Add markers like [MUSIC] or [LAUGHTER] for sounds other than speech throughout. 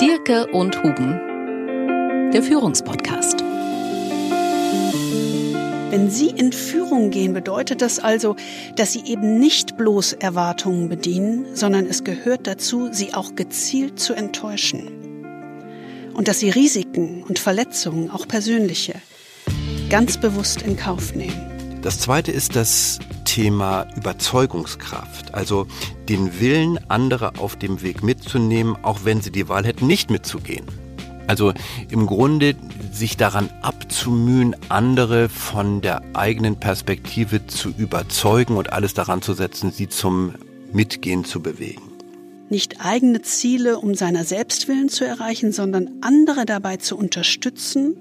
Dirke und Huben, der Führungspodcast. Wenn Sie in Führung gehen, bedeutet das also, dass Sie eben nicht bloß Erwartungen bedienen, sondern es gehört dazu, sie auch gezielt zu enttäuschen. Und dass Sie Risiken und Verletzungen, auch persönliche, ganz bewusst in Kauf nehmen. Das zweite ist das Thema Überzeugungskraft, also den Willen, andere auf dem Weg mitzunehmen, auch wenn sie die Wahl hätten, nicht mitzugehen. Also im Grunde sich daran abzumühen, andere von der eigenen Perspektive zu überzeugen und alles daran zu setzen, sie zum Mitgehen zu bewegen. Nicht eigene Ziele um seiner Selbstwillen zu erreichen, sondern andere dabei zu unterstützen,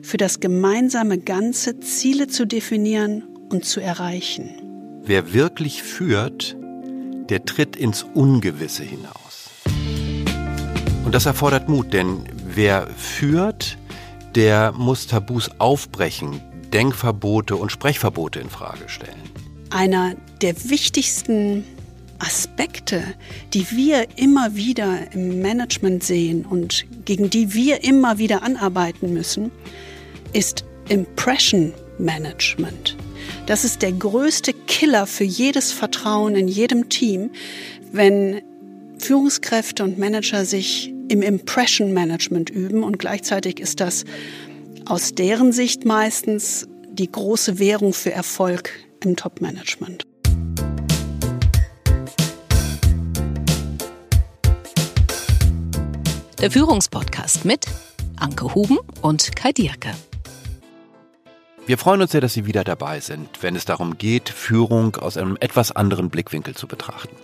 für das gemeinsame Ganze Ziele zu definieren und zu erreichen. Wer wirklich führt, der tritt ins Ungewisse hinaus. Und das erfordert Mut, denn Wer führt, der muss Tabus aufbrechen, Denkverbote und Sprechverbote in Frage stellen. Einer der wichtigsten Aspekte, die wir immer wieder im Management sehen und gegen die wir immer wieder anarbeiten müssen, ist Impression Management. Das ist der größte Killer für jedes Vertrauen in jedem Team, wenn Führungskräfte und Manager sich im Impression Management üben und gleichzeitig ist das aus deren Sicht meistens die große Währung für Erfolg im Top-Management. Der Führungspodcast mit Anke Huben und Kai Dierke. Wir freuen uns sehr, dass Sie wieder dabei sind, wenn es darum geht, Führung aus einem etwas anderen Blickwinkel zu betrachten.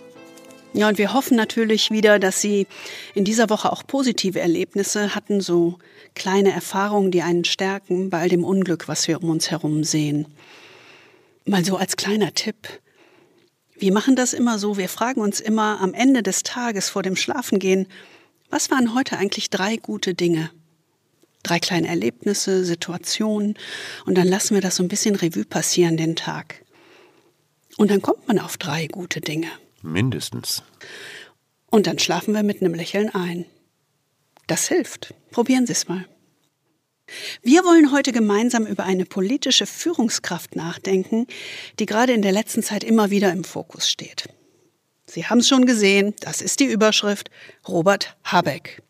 Ja, und wir hoffen natürlich wieder, dass Sie in dieser Woche auch positive Erlebnisse hatten, so kleine Erfahrungen, die einen stärken bei all dem Unglück, was wir um uns herum sehen. Mal so als kleiner Tipp. Wir machen das immer so, wir fragen uns immer am Ende des Tages vor dem Schlafengehen, was waren heute eigentlich drei gute Dinge? Drei kleine Erlebnisse, Situationen und dann lassen wir das so ein bisschen Revue passieren den Tag. Und dann kommt man auf drei gute Dinge. Mindestens. Und dann schlafen wir mit einem Lächeln ein. Das hilft. Probieren Sie es mal. Wir wollen heute gemeinsam über eine politische Führungskraft nachdenken, die gerade in der letzten Zeit immer wieder im Fokus steht. Sie haben es schon gesehen, das ist die Überschrift Robert Habeck.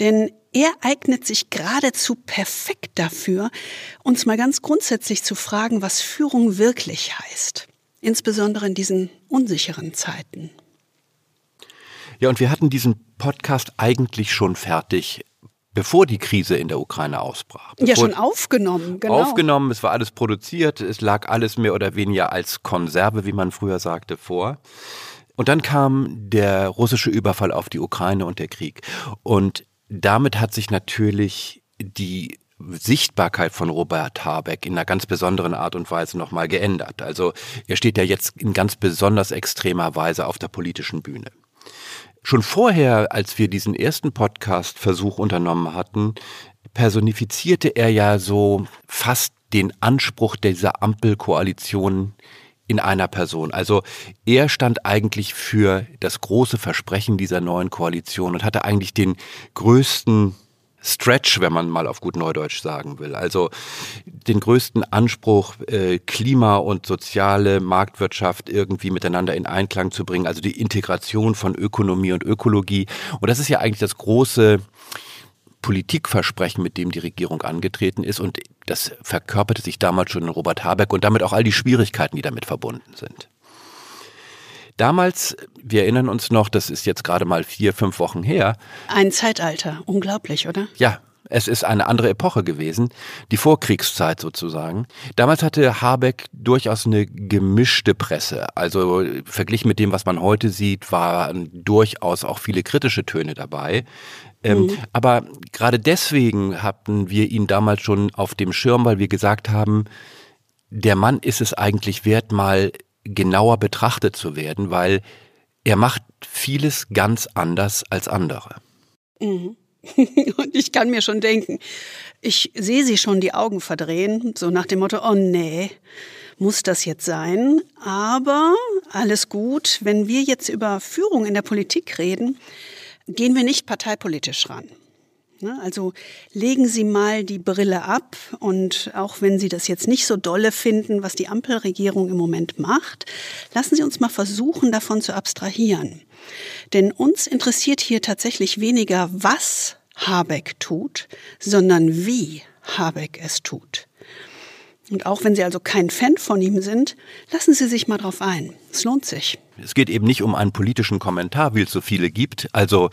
Denn er eignet sich geradezu perfekt dafür, uns mal ganz grundsätzlich zu fragen, was Führung wirklich heißt insbesondere in diesen unsicheren Zeiten. Ja, und wir hatten diesen Podcast eigentlich schon fertig, bevor die Krise in der Ukraine ausbrach. Bevor ja, schon aufgenommen, genau. Aufgenommen, es war alles produziert, es lag alles mehr oder weniger als Konserve, wie man früher sagte, vor. Und dann kam der russische Überfall auf die Ukraine und der Krieg. Und damit hat sich natürlich die Sichtbarkeit von Robert Habeck in einer ganz besonderen Art und Weise nochmal geändert. Also er steht ja jetzt in ganz besonders extremer Weise auf der politischen Bühne. Schon vorher, als wir diesen ersten Podcast-Versuch unternommen hatten, personifizierte er ja so fast den Anspruch dieser Ampelkoalition in einer Person. Also er stand eigentlich für das große Versprechen dieser neuen Koalition und hatte eigentlich den größten Stretch, wenn man mal auf gut Neudeutsch sagen will. Also den größten Anspruch, äh, Klima und soziale Marktwirtschaft irgendwie miteinander in Einklang zu bringen, also die Integration von Ökonomie und Ökologie. Und das ist ja eigentlich das große Politikversprechen, mit dem die Regierung angetreten ist. Und das verkörperte sich damals schon in Robert Habeck und damit auch all die Schwierigkeiten, die damit verbunden sind. Damals, wir erinnern uns noch, das ist jetzt gerade mal vier, fünf Wochen her. Ein Zeitalter, unglaublich, oder? Ja, es ist eine andere Epoche gewesen, die Vorkriegszeit sozusagen. Damals hatte Habeck durchaus eine gemischte Presse. Also verglichen mit dem, was man heute sieht, waren durchaus auch viele kritische Töne dabei. Ähm, mhm. Aber gerade deswegen hatten wir ihn damals schon auf dem Schirm, weil wir gesagt haben, der Mann ist es eigentlich wert, mal genauer betrachtet zu werden, weil er macht vieles ganz anders als andere. Mhm. [LAUGHS] Und ich kann mir schon denken, ich sehe sie schon die Augen verdrehen, so nach dem Motto, oh nee, muss das jetzt sein? Aber alles gut, wenn wir jetzt über Führung in der Politik reden, gehen wir nicht parteipolitisch ran. Ne, also legen Sie mal die Brille ab und auch wenn Sie das jetzt nicht so dolle finden, was die Ampelregierung im Moment macht, lassen Sie uns mal versuchen, davon zu abstrahieren. Denn uns interessiert hier tatsächlich weniger, was Habeck tut, sondern wie Habeck es tut. Und auch wenn Sie also kein Fan von ihm sind, lassen Sie sich mal drauf ein. Es lohnt sich. Es geht eben nicht um einen politischen Kommentar, wie es so viele gibt. Also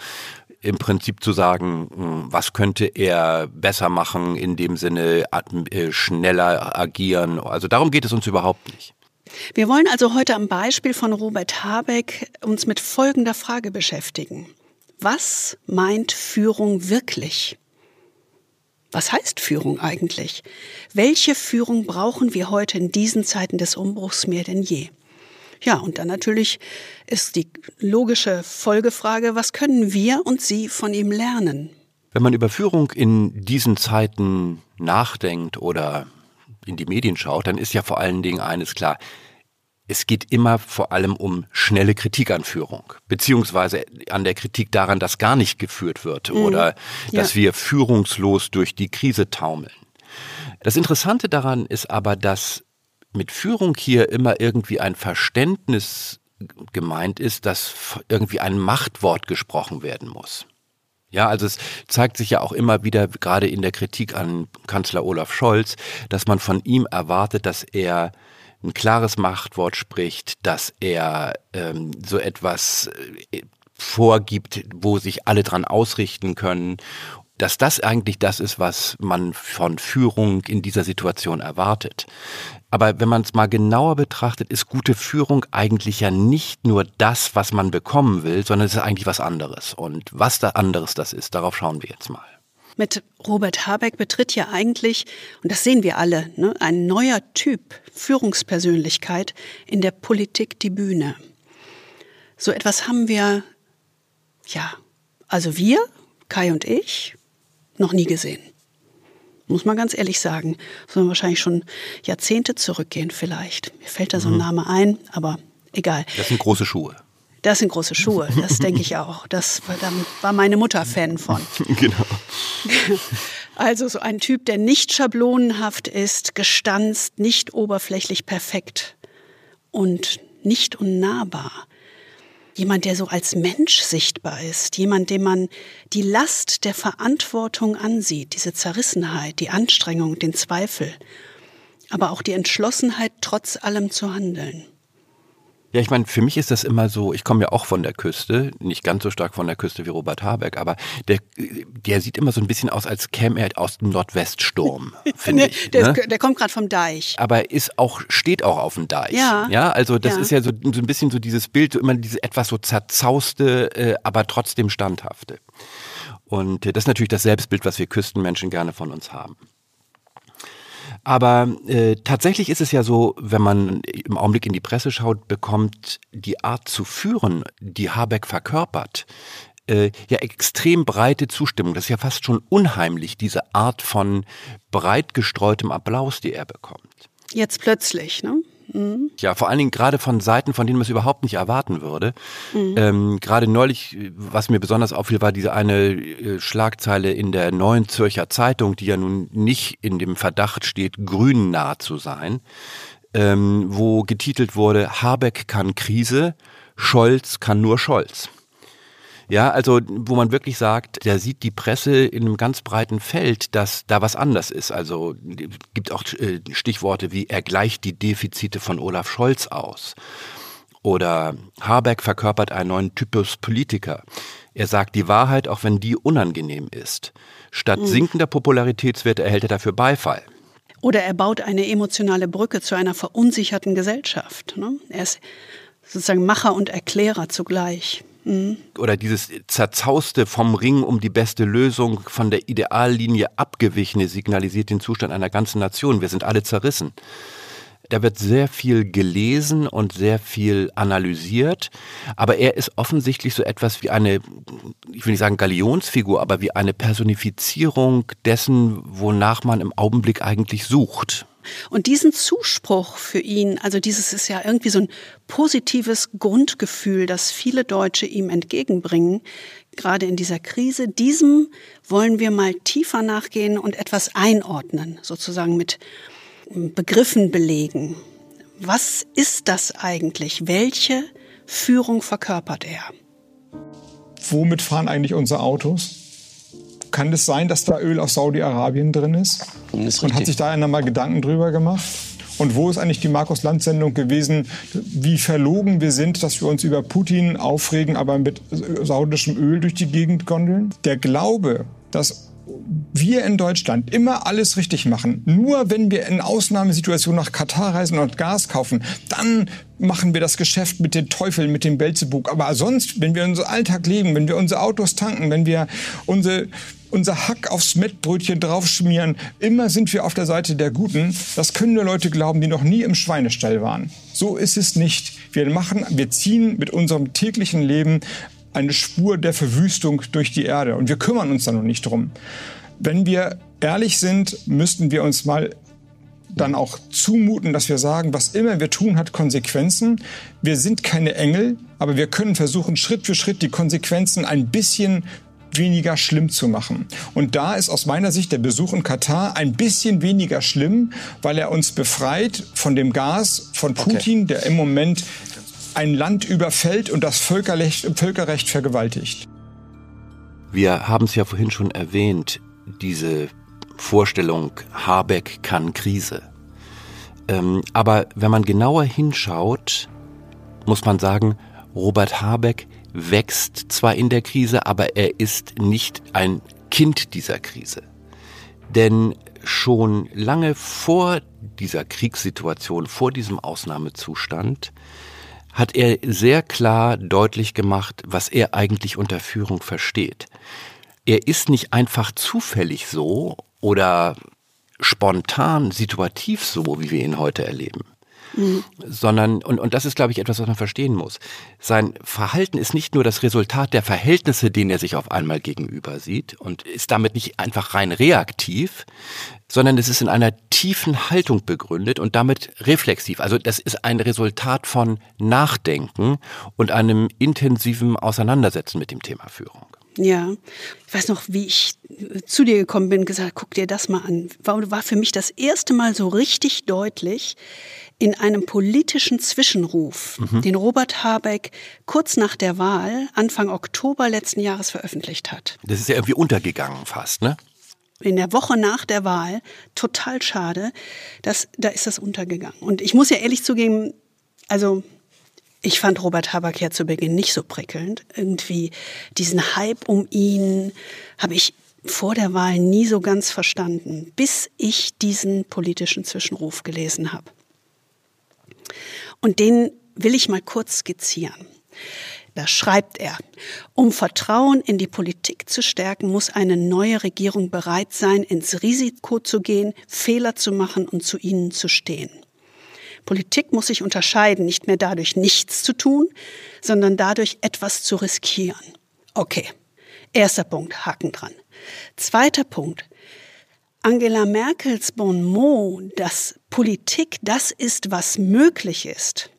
im Prinzip zu sagen, hm, was könnte er besser machen, in dem Sinne äh, schneller agieren. Also darum geht es uns überhaupt nicht. Wir wollen also heute am Beispiel von Robert Habeck uns mit folgender Frage beschäftigen. Was meint Führung wirklich? Was heißt Führung eigentlich? Welche Führung brauchen wir heute in diesen Zeiten des Umbruchs mehr denn je? Ja, und dann natürlich ist die logische Folgefrage, was können wir und Sie von ihm lernen? Wenn man über Führung in diesen Zeiten nachdenkt oder in die Medien schaut, dann ist ja vor allen Dingen eines klar. Es geht immer vor allem um schnelle Kritik an Führung, beziehungsweise an der Kritik daran, dass gar nicht geführt wird mhm. oder dass ja. wir führungslos durch die Krise taumeln. Das Interessante daran ist aber, dass mit Führung hier immer irgendwie ein Verständnis gemeint ist, dass irgendwie ein Machtwort gesprochen werden muss. Ja, also es zeigt sich ja auch immer wieder, gerade in der Kritik an Kanzler Olaf Scholz, dass man von ihm erwartet, dass er ein klares Machtwort spricht, dass er ähm, so etwas äh, vorgibt, wo sich alle dran ausrichten können dass das eigentlich das ist, was man von Führung in dieser Situation erwartet. Aber wenn man es mal genauer betrachtet, ist gute Führung eigentlich ja nicht nur das, was man bekommen will, sondern es ist eigentlich was anderes. Und was da anderes das ist, darauf schauen wir jetzt mal. Mit Robert Habeck betritt ja eigentlich, und das sehen wir alle, ne, ein neuer Typ Führungspersönlichkeit in der Politik die Bühne. So etwas haben wir, ja, also wir, Kai und ich, noch nie gesehen. Muss man ganz ehrlich sagen. Sollen wahrscheinlich schon Jahrzehnte zurückgehen vielleicht. Mir fällt da so ein mhm. Name ein, aber egal. Das sind große Schuhe. Das sind große Schuhe, das denke ich auch. Das war, da war meine Mutter Fan von. [LAUGHS] Genau. [LAUGHS] Also so ein Typ, der nicht schablonenhaft ist, gestanzt, nicht oberflächlich perfekt und nicht unnahbar. Jemand, der so als Mensch sichtbar ist, jemand, dem man die Last der Verantwortung ansieht, diese Zerrissenheit, die Anstrengung, den Zweifel, aber auch die Entschlossenheit, trotz allem zu handeln. Ja, ich meine, für mich ist das immer so, ich komme ja auch von der Küste, nicht ganz so stark von der Küste wie Robert Habeck, aber der, der sieht immer so ein bisschen aus, als käme er aus dem Nordweststurm, [LAUGHS] finde ich. Der, ne? der kommt gerade vom Deich. Aber ist auch, steht auch auf dem Deich. Ja. Ja, also das ja. ist ja so, so ein bisschen so dieses Bild, so immer diese etwas so zerzauste, äh, aber trotzdem standhafte. Und äh, das ist natürlich das Selbstbild, was wir Küstenmenschen gerne von uns haben. Aber äh, tatsächlich ist es ja so, wenn man im Augenblick in die Presse schaut, bekommt die Art zu führen, die Habeck verkörpert, äh, ja extrem breite Zustimmung. Das ist ja fast schon unheimlich, diese Art von breit gestreutem Applaus, die er bekommt. Jetzt plötzlich, ne? Mhm. Ja, vor allen Dingen gerade von Seiten, von denen man es überhaupt nicht erwarten würde. Mhm. Ähm, gerade neulich, was mir besonders auffiel, war diese eine äh, Schlagzeile in der Neuen Zürcher Zeitung, die ja nun nicht in dem Verdacht steht, grünnah zu sein, ähm, wo getitelt wurde, Habeck kann Krise, Scholz kann nur Scholz. Ja, also wo man wirklich sagt, der sieht die Presse in einem ganz breiten Feld, dass da was anders ist. Also gibt auch äh, Stichworte wie er gleicht die Defizite von Olaf Scholz aus. Oder Habeck verkörpert einen neuen Typus Politiker. Er sagt die Wahrheit, auch wenn die unangenehm ist. Statt mhm. sinkender Popularitätswerte erhält er dafür Beifall. Oder er baut eine emotionale Brücke zu einer verunsicherten Gesellschaft. Ne? Er ist sozusagen Macher und Erklärer zugleich. Oder dieses zerzauste vom Ring um die beste Lösung von der Ideallinie abgewichene signalisiert den Zustand einer ganzen Nation. Wir sind alle zerrissen. Da wird sehr viel gelesen und sehr viel analysiert, aber er ist offensichtlich so etwas wie eine, ich will nicht sagen Galionsfigur, aber wie eine Personifizierung dessen, wonach man im Augenblick eigentlich sucht. Und diesen Zuspruch für ihn, also dieses ist ja irgendwie so ein positives Grundgefühl, das viele Deutsche ihm entgegenbringen, gerade in dieser Krise, diesem wollen wir mal tiefer nachgehen und etwas einordnen, sozusagen mit Begriffen belegen. Was ist das eigentlich? Welche Führung verkörpert er? Womit fahren eigentlich unsere Autos? Kann es sein, dass da Öl aus Saudi-Arabien drin ist? ist Und hat sich da einer mal Gedanken drüber gemacht? Und wo ist eigentlich die Markus-Land-Sendung gewesen, wie verlogen wir sind, dass wir uns über Putin aufregen, aber mit saudischem Öl durch die Gegend gondeln? Der Glaube, dass wir in Deutschland immer alles richtig machen. Nur wenn wir in Ausnahmesituationen nach Katar reisen und Gas kaufen, dann machen wir das Geschäft mit den Teufeln, mit dem Belzebub. Aber sonst, wenn wir unseren Alltag leben, wenn wir unsere Autos tanken, wenn wir unsere unser Hack aufs Mettbrötchen draufschmieren. Immer sind wir auf der Seite der Guten. Das können nur Leute glauben, die noch nie im Schweinestall waren. So ist es nicht. Wir machen, wir ziehen mit unserem täglichen Leben eine Spur der Verwüstung durch die Erde. Und wir kümmern uns da noch nicht drum. Wenn wir ehrlich sind, müssten wir uns mal dann auch zumuten, dass wir sagen, was immer wir tun, hat Konsequenzen. Wir sind keine Engel, aber wir können versuchen, Schritt für Schritt die Konsequenzen ein bisschen weniger schlimm zu machen. Und da ist aus meiner Sicht der Besuch in Katar ein bisschen weniger schlimm, weil er uns befreit von dem Gas von Putin, okay. der im Moment ein Land überfällt und das Völkerrecht, Völkerrecht vergewaltigt. Wir haben es ja vorhin schon erwähnt, diese Vorstellung, Habeck kann Krise. Ähm, aber wenn man genauer hinschaut, muss man sagen, Robert Habeck wächst zwar in der Krise, aber er ist nicht ein Kind dieser Krise. Denn schon lange vor dieser Kriegssituation, vor diesem Ausnahmezustand, hat er sehr klar deutlich gemacht, was er eigentlich unter Führung versteht. Er ist nicht einfach zufällig so oder spontan, situativ so, wie wir ihn heute erleben. Mhm. Sondern, und, und das ist, glaube ich, etwas, was man verstehen muss. Sein Verhalten ist nicht nur das Resultat der Verhältnisse, denen er sich auf einmal gegenüber sieht und ist damit nicht einfach rein reaktiv, sondern es ist in einer tiefen Haltung begründet und damit reflexiv. Also das ist ein Resultat von Nachdenken und einem intensiven Auseinandersetzen mit dem Thema Führung. Ja, ich weiß noch, wie ich zu dir gekommen bin, gesagt, guck dir das mal an. War, war für mich das erste Mal so richtig deutlich in einem politischen Zwischenruf, mhm. den Robert Habeck kurz nach der Wahl, Anfang Oktober letzten Jahres veröffentlicht hat. Das ist ja irgendwie untergegangen fast, ne? in der Woche nach der Wahl, total schade, dass, da ist das untergegangen. Und ich muss ja ehrlich zugeben, also ich fand Robert Habeck ja zu Beginn nicht so prickelnd. Irgendwie diesen Hype um ihn habe ich vor der Wahl nie so ganz verstanden, bis ich diesen politischen Zwischenruf gelesen habe. Und den will ich mal kurz skizzieren. Da schreibt er, um Vertrauen in die Politik zu stärken, muss eine neue Regierung bereit sein, ins Risiko zu gehen, Fehler zu machen und zu ihnen zu stehen. Politik muss sich unterscheiden, nicht mehr dadurch nichts zu tun, sondern dadurch etwas zu riskieren. Okay, erster Punkt, Haken dran. Zweiter Punkt, Angela Merkels Bon mot, dass Politik das ist, was möglich ist,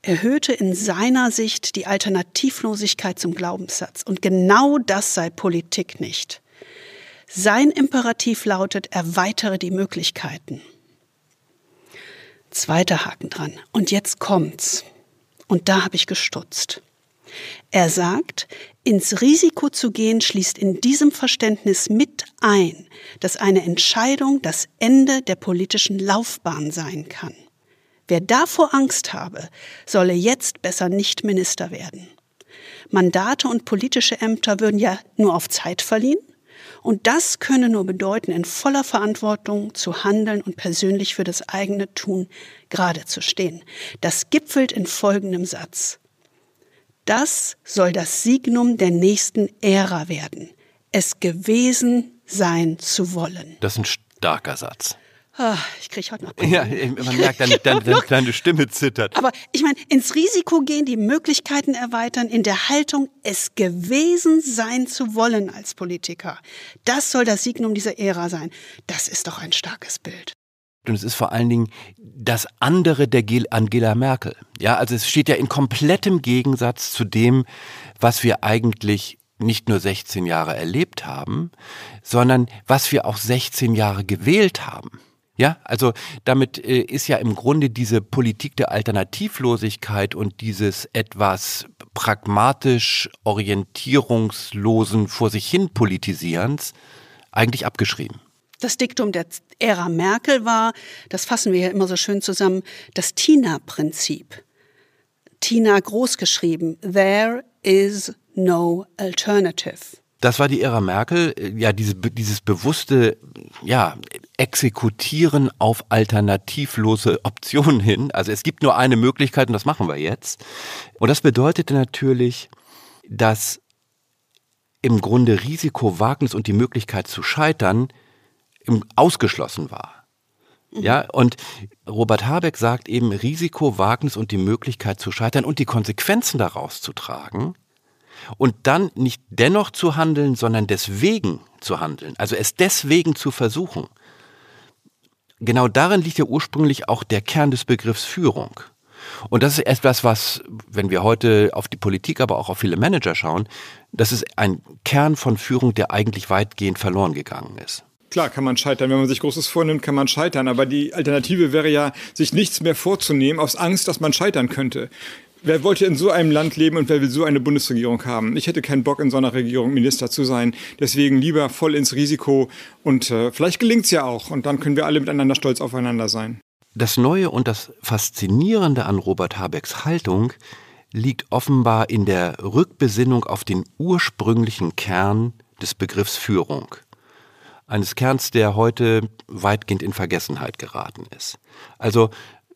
erhöhte in seiner Sicht die Alternativlosigkeit zum Glaubenssatz. Und genau das sei Politik nicht. Sein Imperativ lautet, erweitere die Möglichkeiten. Zweiter Haken dran. Und jetzt kommt's. Und da habe ich gestutzt. Er sagt, ins Risiko zu gehen schließt in diesem Verständnis mit ein, dass eine Entscheidung das Ende der politischen Laufbahn sein kann. Wer davor Angst habe, solle jetzt besser nicht Minister werden. Mandate und politische Ämter würden ja nur auf Zeit verliehen. Und das könne nur bedeuten, in voller Verantwortung zu handeln und persönlich für das eigene Tun gerade zu stehen. Das gipfelt in folgendem Satz. Das soll das Signum der nächsten Ära werden, es gewesen sein zu wollen. Das ist ein starker Satz. Ah, ich kriege heute noch. Ja, man merkt, deine, deine, deine Stimme zittert. Aber ich meine, ins Risiko gehen, die Möglichkeiten erweitern, in der Haltung, es gewesen sein zu wollen als Politiker. Das soll das Signum dieser Ära sein. Das ist doch ein starkes Bild. Und es ist vor allen Dingen das andere der Angela Merkel. Ja, also es steht ja in komplettem Gegensatz zu dem, was wir eigentlich nicht nur 16 Jahre erlebt haben, sondern was wir auch 16 Jahre gewählt haben. Ja, also damit äh, ist ja im Grunde diese Politik der Alternativlosigkeit und dieses etwas pragmatisch orientierungslosen vor sich hin Politisierens eigentlich abgeschrieben. Das Diktum der Ära Merkel war, das fassen wir ja immer so schön zusammen, das Tina-Prinzip. Tina großgeschrieben. There is no alternative. Das war die Ära Merkel, ja, diese, dieses bewusste, ja, Exekutieren auf alternativlose Optionen hin. Also es gibt nur eine Möglichkeit und das machen wir jetzt. Und das bedeutete natürlich, dass im Grunde Risiko, Wagnis und die Möglichkeit zu scheitern ausgeschlossen war. Mhm. Ja, und Robert Habeck sagt eben Risiko, Wagnis und die Möglichkeit zu scheitern und die Konsequenzen daraus zu tragen und dann nicht dennoch zu handeln, sondern deswegen zu handeln, also es deswegen zu versuchen. Genau darin liegt ja ursprünglich auch der Kern des Begriffs Führung. Und das ist etwas, was, wenn wir heute auf die Politik, aber auch auf viele Manager schauen, das ist ein Kern von Führung, der eigentlich weitgehend verloren gegangen ist. Klar kann man scheitern. Wenn man sich Großes vornimmt, kann man scheitern. Aber die Alternative wäre ja, sich nichts mehr vorzunehmen, aus Angst, dass man scheitern könnte. Wer wollte in so einem Land leben und wer will so eine Bundesregierung haben? Ich hätte keinen Bock, in so einer Regierung Minister zu sein. Deswegen lieber voll ins Risiko. Und äh, vielleicht gelingt es ja auch. Und dann können wir alle miteinander stolz aufeinander sein. Das Neue und das Faszinierende an Robert Habecks Haltung liegt offenbar in der Rückbesinnung auf den ursprünglichen Kern des Begriffs Führung eines Kerns, der heute weitgehend in Vergessenheit geraten ist. Also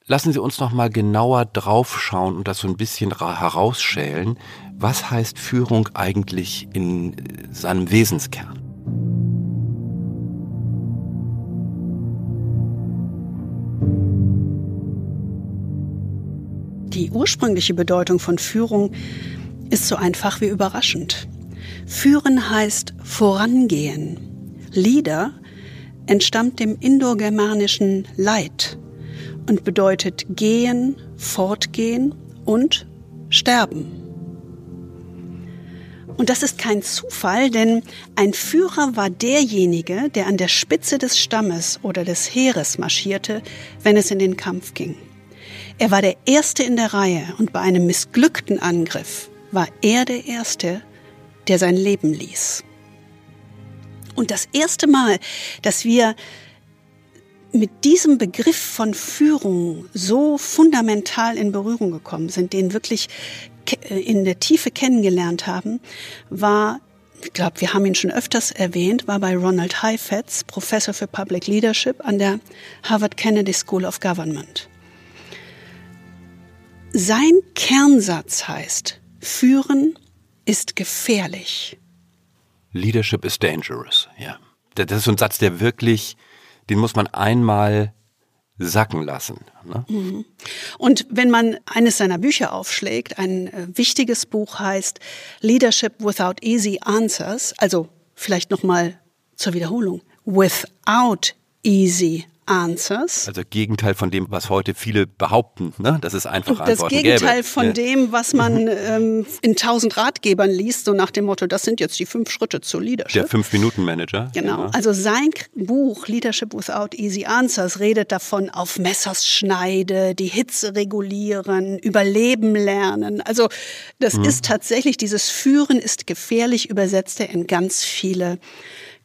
lassen Sie uns noch mal genauer draufschauen und das so ein bisschen herausschälen. Was heißt Führung eigentlich in seinem Wesenskern? Die ursprüngliche Bedeutung von Führung ist so einfach wie überraschend. Führen heißt vorangehen, Lieder entstammt dem indogermanischen Leid und bedeutet gehen, fortgehen und sterben. Und das ist kein Zufall, denn ein Führer war derjenige, der an der Spitze des Stammes oder des Heeres marschierte, wenn es in den Kampf ging. Er war der Erste in der Reihe und bei einem missglückten Angriff war er der Erste, der sein Leben ließ. Und das erste Mal, dass wir mit diesem Begriff von Führung so fundamental in Berührung gekommen sind, den wirklich äh, in der Tiefe kennengelernt haben, war, ich glaube, wir haben ihn schon öfters erwähnt, war bei Ronald Heifetz, Professor für Public Leadership an der Harvard Kennedy School of Government. Sein Kernsatz heißt, Führen ist gefährlich. Leadership is dangerous. Ja. Das ist so ein Satz, der wirklich, den muss man einmal sacken lassen. Ne? Mhm. Und wenn man eines seiner Bücher aufschlägt, ein äh, wichtiges Buch heißt Leadership Without Easy Answers, also vielleicht nochmal zur Wiederholung, Without Easy Answers. Also Gegenteil von dem, was heute viele behaupten, ne? dass es einfach das Antworten Gegenteil gäbe. von ja. dem, was man ähm, in tausend Ratgebern liest, so nach dem Motto, das sind jetzt die fünf Schritte zur Leadership. Der Fünf-Minuten-Manager. Genau. genau. Also sein Buch Leadership Without Easy Answers redet davon, auf Messers schneide, die Hitze regulieren, überleben lernen. Also das mhm. ist tatsächlich, dieses Führen ist gefährlich, übersetzt er in ganz viele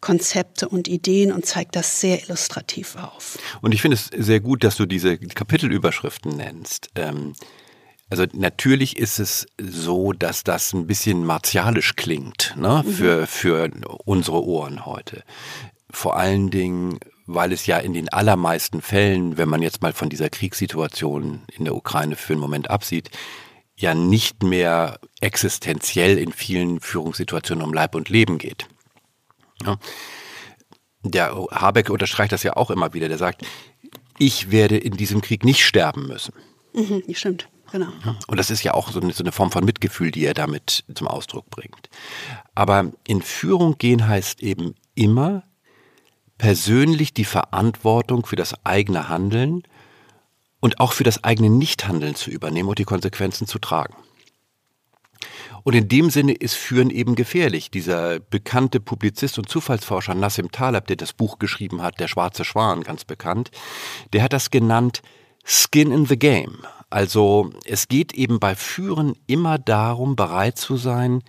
Konzepte und Ideen und zeigt das sehr illustrativ auf. Und ich finde es sehr gut, dass du diese Kapitelüberschriften nennst. Ähm, also natürlich ist es so, dass das ein bisschen martialisch klingt ne, mhm. für, für unsere Ohren heute. Vor allen Dingen, weil es ja in den allermeisten Fällen, wenn man jetzt mal von dieser Kriegssituation in der Ukraine für einen Moment absieht, ja nicht mehr existenziell in vielen Führungssituationen um Leib und Leben geht. Ja. Der Habeck unterstreicht das ja auch immer wieder. Der sagt, ich werde in diesem Krieg nicht sterben müssen. Mhm, stimmt, genau. Und das ist ja auch so eine, so eine Form von Mitgefühl, die er damit zum Ausdruck bringt. Aber in Führung gehen heißt eben immer, persönlich die Verantwortung für das eigene Handeln und auch für das eigene Nichthandeln zu übernehmen und die Konsequenzen zu tragen. Und in dem Sinne ist Führen eben gefährlich. Dieser bekannte Publizist und Zufallsforscher Nassim Taleb, der das Buch geschrieben hat, Der schwarze Schwan, ganz bekannt, der hat das genannt Skin in the Game. Also es geht eben bei Führen immer darum, bereit zu sein,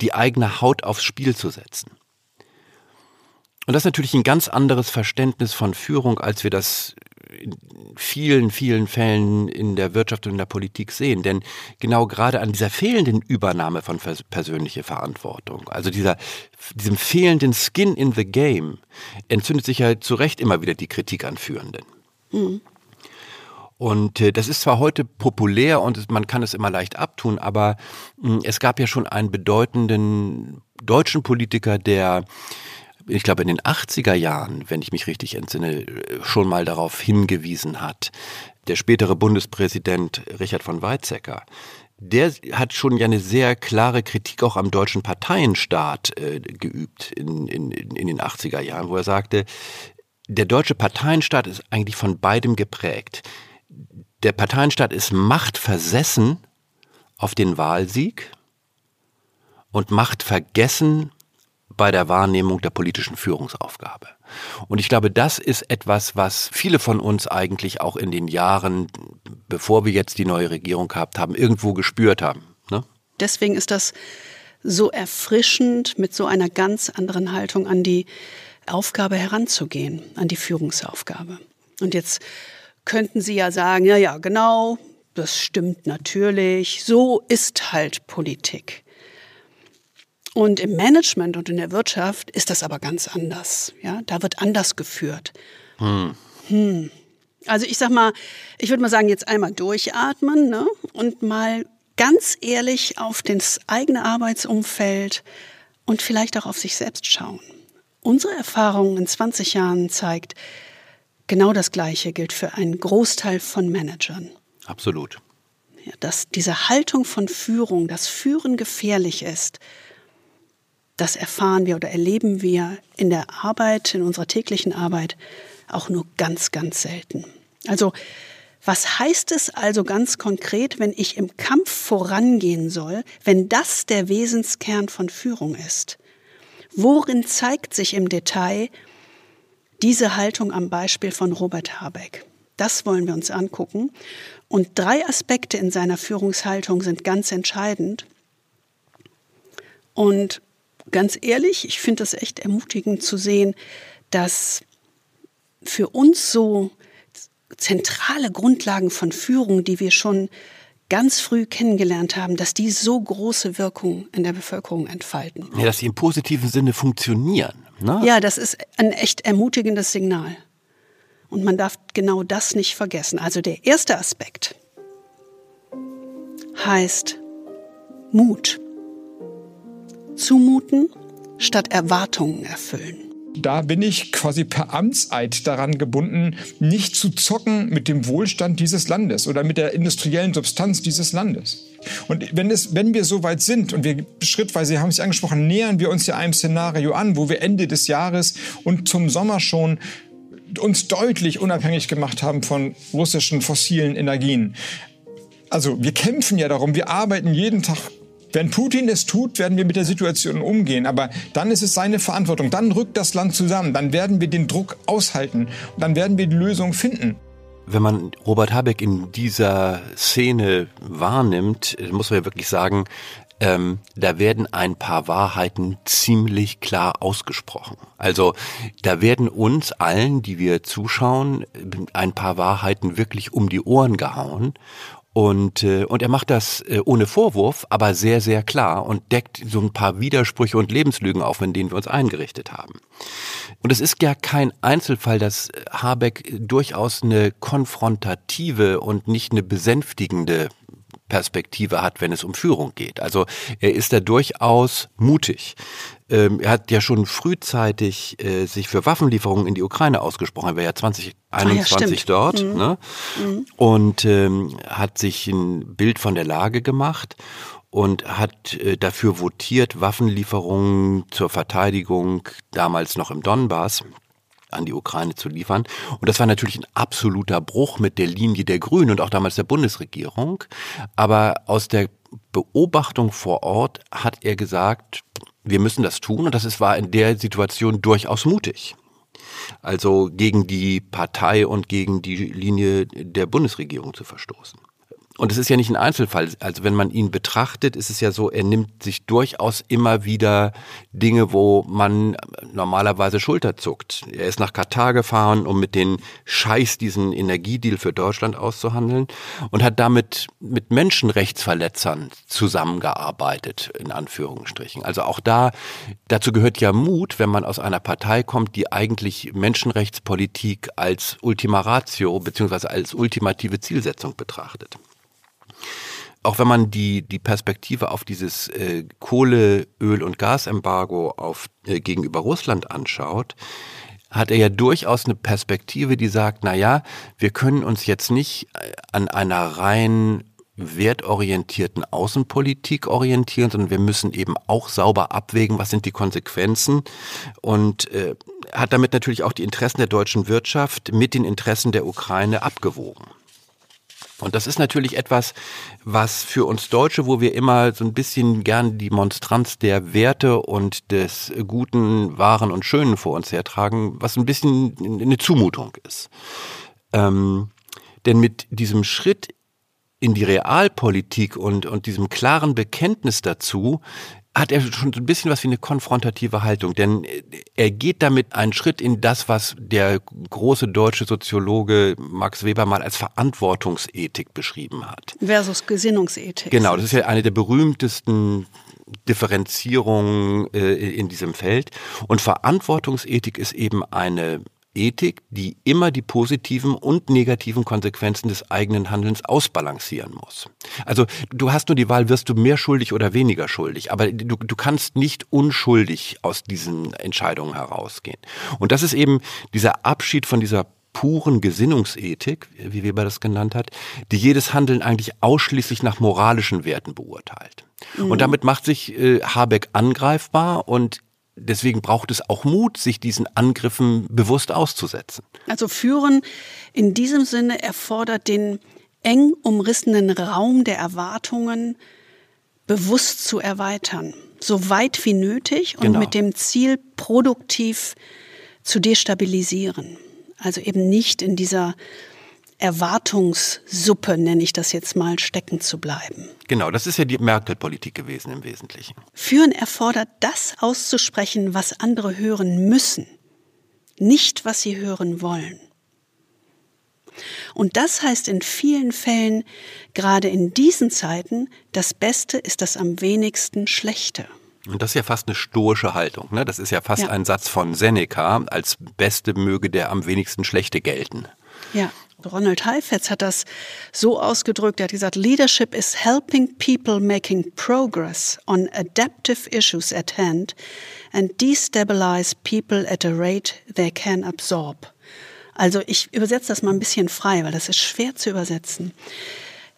die eigene Haut aufs Spiel zu setzen. Und das ist natürlich ein ganz anderes Verständnis von Führung, als wir das vielen, vielen Fällen in der Wirtschaft und in der Politik sehen. Denn genau gerade an dieser fehlenden Übernahme von persönlicher Verantwortung, also dieser, diesem fehlenden Skin in the Game, entzündet sich ja zu Recht immer wieder die Kritik an Führenden. Mhm. Und äh, das ist zwar heute populär und man kann es immer leicht abtun, aber mh, es gab ja schon einen bedeutenden deutschen Politiker, der ich glaube, in den 80er Jahren, wenn ich mich richtig entsinne, schon mal darauf hingewiesen hat. Der spätere Bundespräsident Richard von Weizsäcker, der hat schon ja eine sehr klare Kritik auch am deutschen Parteienstaat äh, geübt in, in, in den 80er Jahren, wo er sagte, der deutsche Parteienstaat ist eigentlich von beidem geprägt. Der Parteienstaat ist machtversessen auf den Wahlsieg und machtvergessen bei der Wahrnehmung der politischen Führungsaufgabe. Und ich glaube, das ist etwas, was viele von uns eigentlich auch in den Jahren, bevor wir jetzt die neue Regierung gehabt haben, irgendwo gespürt haben. Ne? Deswegen ist das so erfrischend, mit so einer ganz anderen Haltung an die Aufgabe heranzugehen, an die Führungsaufgabe. Und jetzt könnten Sie ja sagen, ja, ja, genau, das stimmt natürlich, so ist halt Politik. Und im Management und in der Wirtschaft ist das aber ganz anders. Ja, da wird anders geführt. Hm. Hm. Also ich sag mal, ich würde mal sagen, jetzt einmal durchatmen ne? und mal ganz ehrlich auf das eigene Arbeitsumfeld und vielleicht auch auf sich selbst schauen. Unsere Erfahrung in 20 Jahren zeigt, genau das Gleiche gilt für einen Großteil von Managern. Absolut. Ja, dass diese Haltung von Führung, dass Führen gefährlich ist, das erfahren wir oder erleben wir in der Arbeit, in unserer täglichen Arbeit auch nur ganz, ganz selten. Also was heißt es also ganz konkret, wenn ich im Kampf vorangehen soll, wenn das der Wesenskern von Führung ist? Worin zeigt sich im Detail diese Haltung am Beispiel von Robert Habeck? Das wollen wir uns angucken. Und drei Aspekte in seiner Führungshaltung sind ganz entscheidend. Und ganz ehrlich, ich finde das echt ermutigend zu sehen, dass für uns so zentrale Grundlagen von Führung, die wir schon ganz früh kennengelernt haben, dass die so große Wirkung in der Bevölkerung entfalten. Ja, dass sie im positiven Sinne funktionieren. Ne? Ja, das ist ein echt ermutigendes Signal. Und man darf genau das nicht vergessen. Also der erste Aspekt heißt Mut zumuten statt Erwartungen erfüllen. Da bin ich quasi per Amtseid daran gebunden, nicht zu zocken mit dem Wohlstand dieses Landes oder mit der industriellen Substanz dieses Landes. Und wenn, es, wenn wir so weit sind und wir schrittweise, Sie haben es angesprochen, nähern wir uns ja einem Szenario an, wo wir Ende des Jahres und zum Sommer schon uns deutlich unabhängig gemacht haben von russischen fossilen Energien. Also wir kämpfen ja darum, wir arbeiten jeden Tag wenn Putin es tut, werden wir mit der Situation umgehen. Aber dann ist es seine Verantwortung. Dann rückt das Land zusammen. Dann werden wir den Druck aushalten. Und dann werden wir die Lösung finden. Wenn man Robert Habeck in dieser Szene wahrnimmt, muss man ja wirklich sagen, ähm, da werden ein paar Wahrheiten ziemlich klar ausgesprochen. Also da werden uns allen, die wir zuschauen, ein paar Wahrheiten wirklich um die Ohren gehauen. Und, äh, und er macht das äh, ohne Vorwurf, aber sehr, sehr klar und deckt so ein paar Widersprüche und Lebenslügen auf, in denen wir uns eingerichtet haben. Und es ist ja kein Einzelfall, dass Habeck durchaus eine konfrontative und nicht eine besänftigende Perspektive hat, wenn es um Führung geht. Also er ist da durchaus mutig. Ähm, er hat ja schon frühzeitig äh, sich für Waffenlieferungen in die Ukraine ausgesprochen. Er war ja 2021 ah, ja, dort mhm. Ne? Mhm. und ähm, hat sich ein Bild von der Lage gemacht und hat äh, dafür votiert, Waffenlieferungen zur Verteidigung damals noch im Donbass an die Ukraine zu liefern. Und das war natürlich ein absoluter Bruch mit der Linie der Grünen und auch damals der Bundesregierung. Aber aus der Beobachtung vor Ort hat er gesagt, wir müssen das tun und das war in der Situation durchaus mutig. Also gegen die Partei und gegen die Linie der Bundesregierung zu verstoßen. Und es ist ja nicht ein Einzelfall. Also wenn man ihn betrachtet, ist es ja so, er nimmt sich durchaus immer wieder Dinge, wo man normalerweise Schulter zuckt. Er ist nach Katar gefahren, um mit den Scheiß diesen Energiedeal für Deutschland auszuhandeln und hat damit mit Menschenrechtsverletzern zusammengearbeitet, in Anführungsstrichen. Also auch da, dazu gehört ja Mut, wenn man aus einer Partei kommt, die eigentlich Menschenrechtspolitik als Ultima Ratio beziehungsweise als ultimative Zielsetzung betrachtet auch wenn man die, die Perspektive auf dieses äh, Kohle-, Öl- und Gasembargo auf, äh, gegenüber Russland anschaut, hat er ja durchaus eine Perspektive, die sagt, na ja, wir können uns jetzt nicht äh, an einer rein wertorientierten Außenpolitik orientieren, sondern wir müssen eben auch sauber abwägen, was sind die Konsequenzen und äh, hat damit natürlich auch die Interessen der deutschen Wirtschaft mit den Interessen der Ukraine abgewogen. Und das ist natürlich etwas, was für uns Deutsche, wo wir immer so ein bisschen gern die Monstranz der Werte und des Guten, Wahren und Schönen vor uns hertragen, was ein bisschen eine Zumutung ist. Ähm, denn mit diesem Schritt in die Realpolitik und, und diesem klaren Bekenntnis dazu hat er schon so ein bisschen was wie eine konfrontative Haltung, denn er geht damit einen Schritt in das, was der große deutsche Soziologe Max Weber mal als Verantwortungsethik beschrieben hat. Versus Gesinnungsethik. Genau, das ist ja eine der berühmtesten Differenzierungen äh, in diesem Feld. Und Verantwortungsethik ist eben eine Ethik, die immer die positiven und negativen Konsequenzen des eigenen Handelns ausbalancieren muss. Also du hast nur die Wahl, wirst du mehr schuldig oder weniger schuldig, aber du, du kannst nicht unschuldig aus diesen Entscheidungen herausgehen. Und das ist eben dieser Abschied von dieser puren Gesinnungsethik, wie Weber das genannt hat, die jedes Handeln eigentlich ausschließlich nach moralischen Werten beurteilt. Mhm. Und damit macht sich äh, Habeck angreifbar und deswegen braucht es auch Mut, sich diesen Angriffen bewusst auszusetzen. Also führen in diesem Sinne erfordert den eng umrissenen Raum der Erwartungen bewusst zu erweitern, so weit wie nötig und genau. mit dem Ziel produktiv zu destabilisieren. Also eben nicht in dieser Erwartungssuppe, nenne ich das jetzt mal, stecken zu bleiben. Genau, das ist ja die Merkel-Politik gewesen im Wesentlichen. Führen erfordert, das auszusprechen, was andere hören müssen, nicht was sie hören wollen. Und das heißt in vielen Fällen, gerade in diesen Zeiten, das Beste ist das am wenigsten Schlechte. Und das ist ja fast eine stoische Haltung. Ne? Das ist ja fast ja. ein Satz von Seneca, als Beste möge der am wenigsten Schlechte gelten. Ja. Ronald Heifetz hat das so ausgedrückt, er hat gesagt, Leadership is helping people making progress on adaptive issues at hand and destabilize people at a rate they can absorb. Also ich übersetze das mal ein bisschen frei, weil das ist schwer zu übersetzen.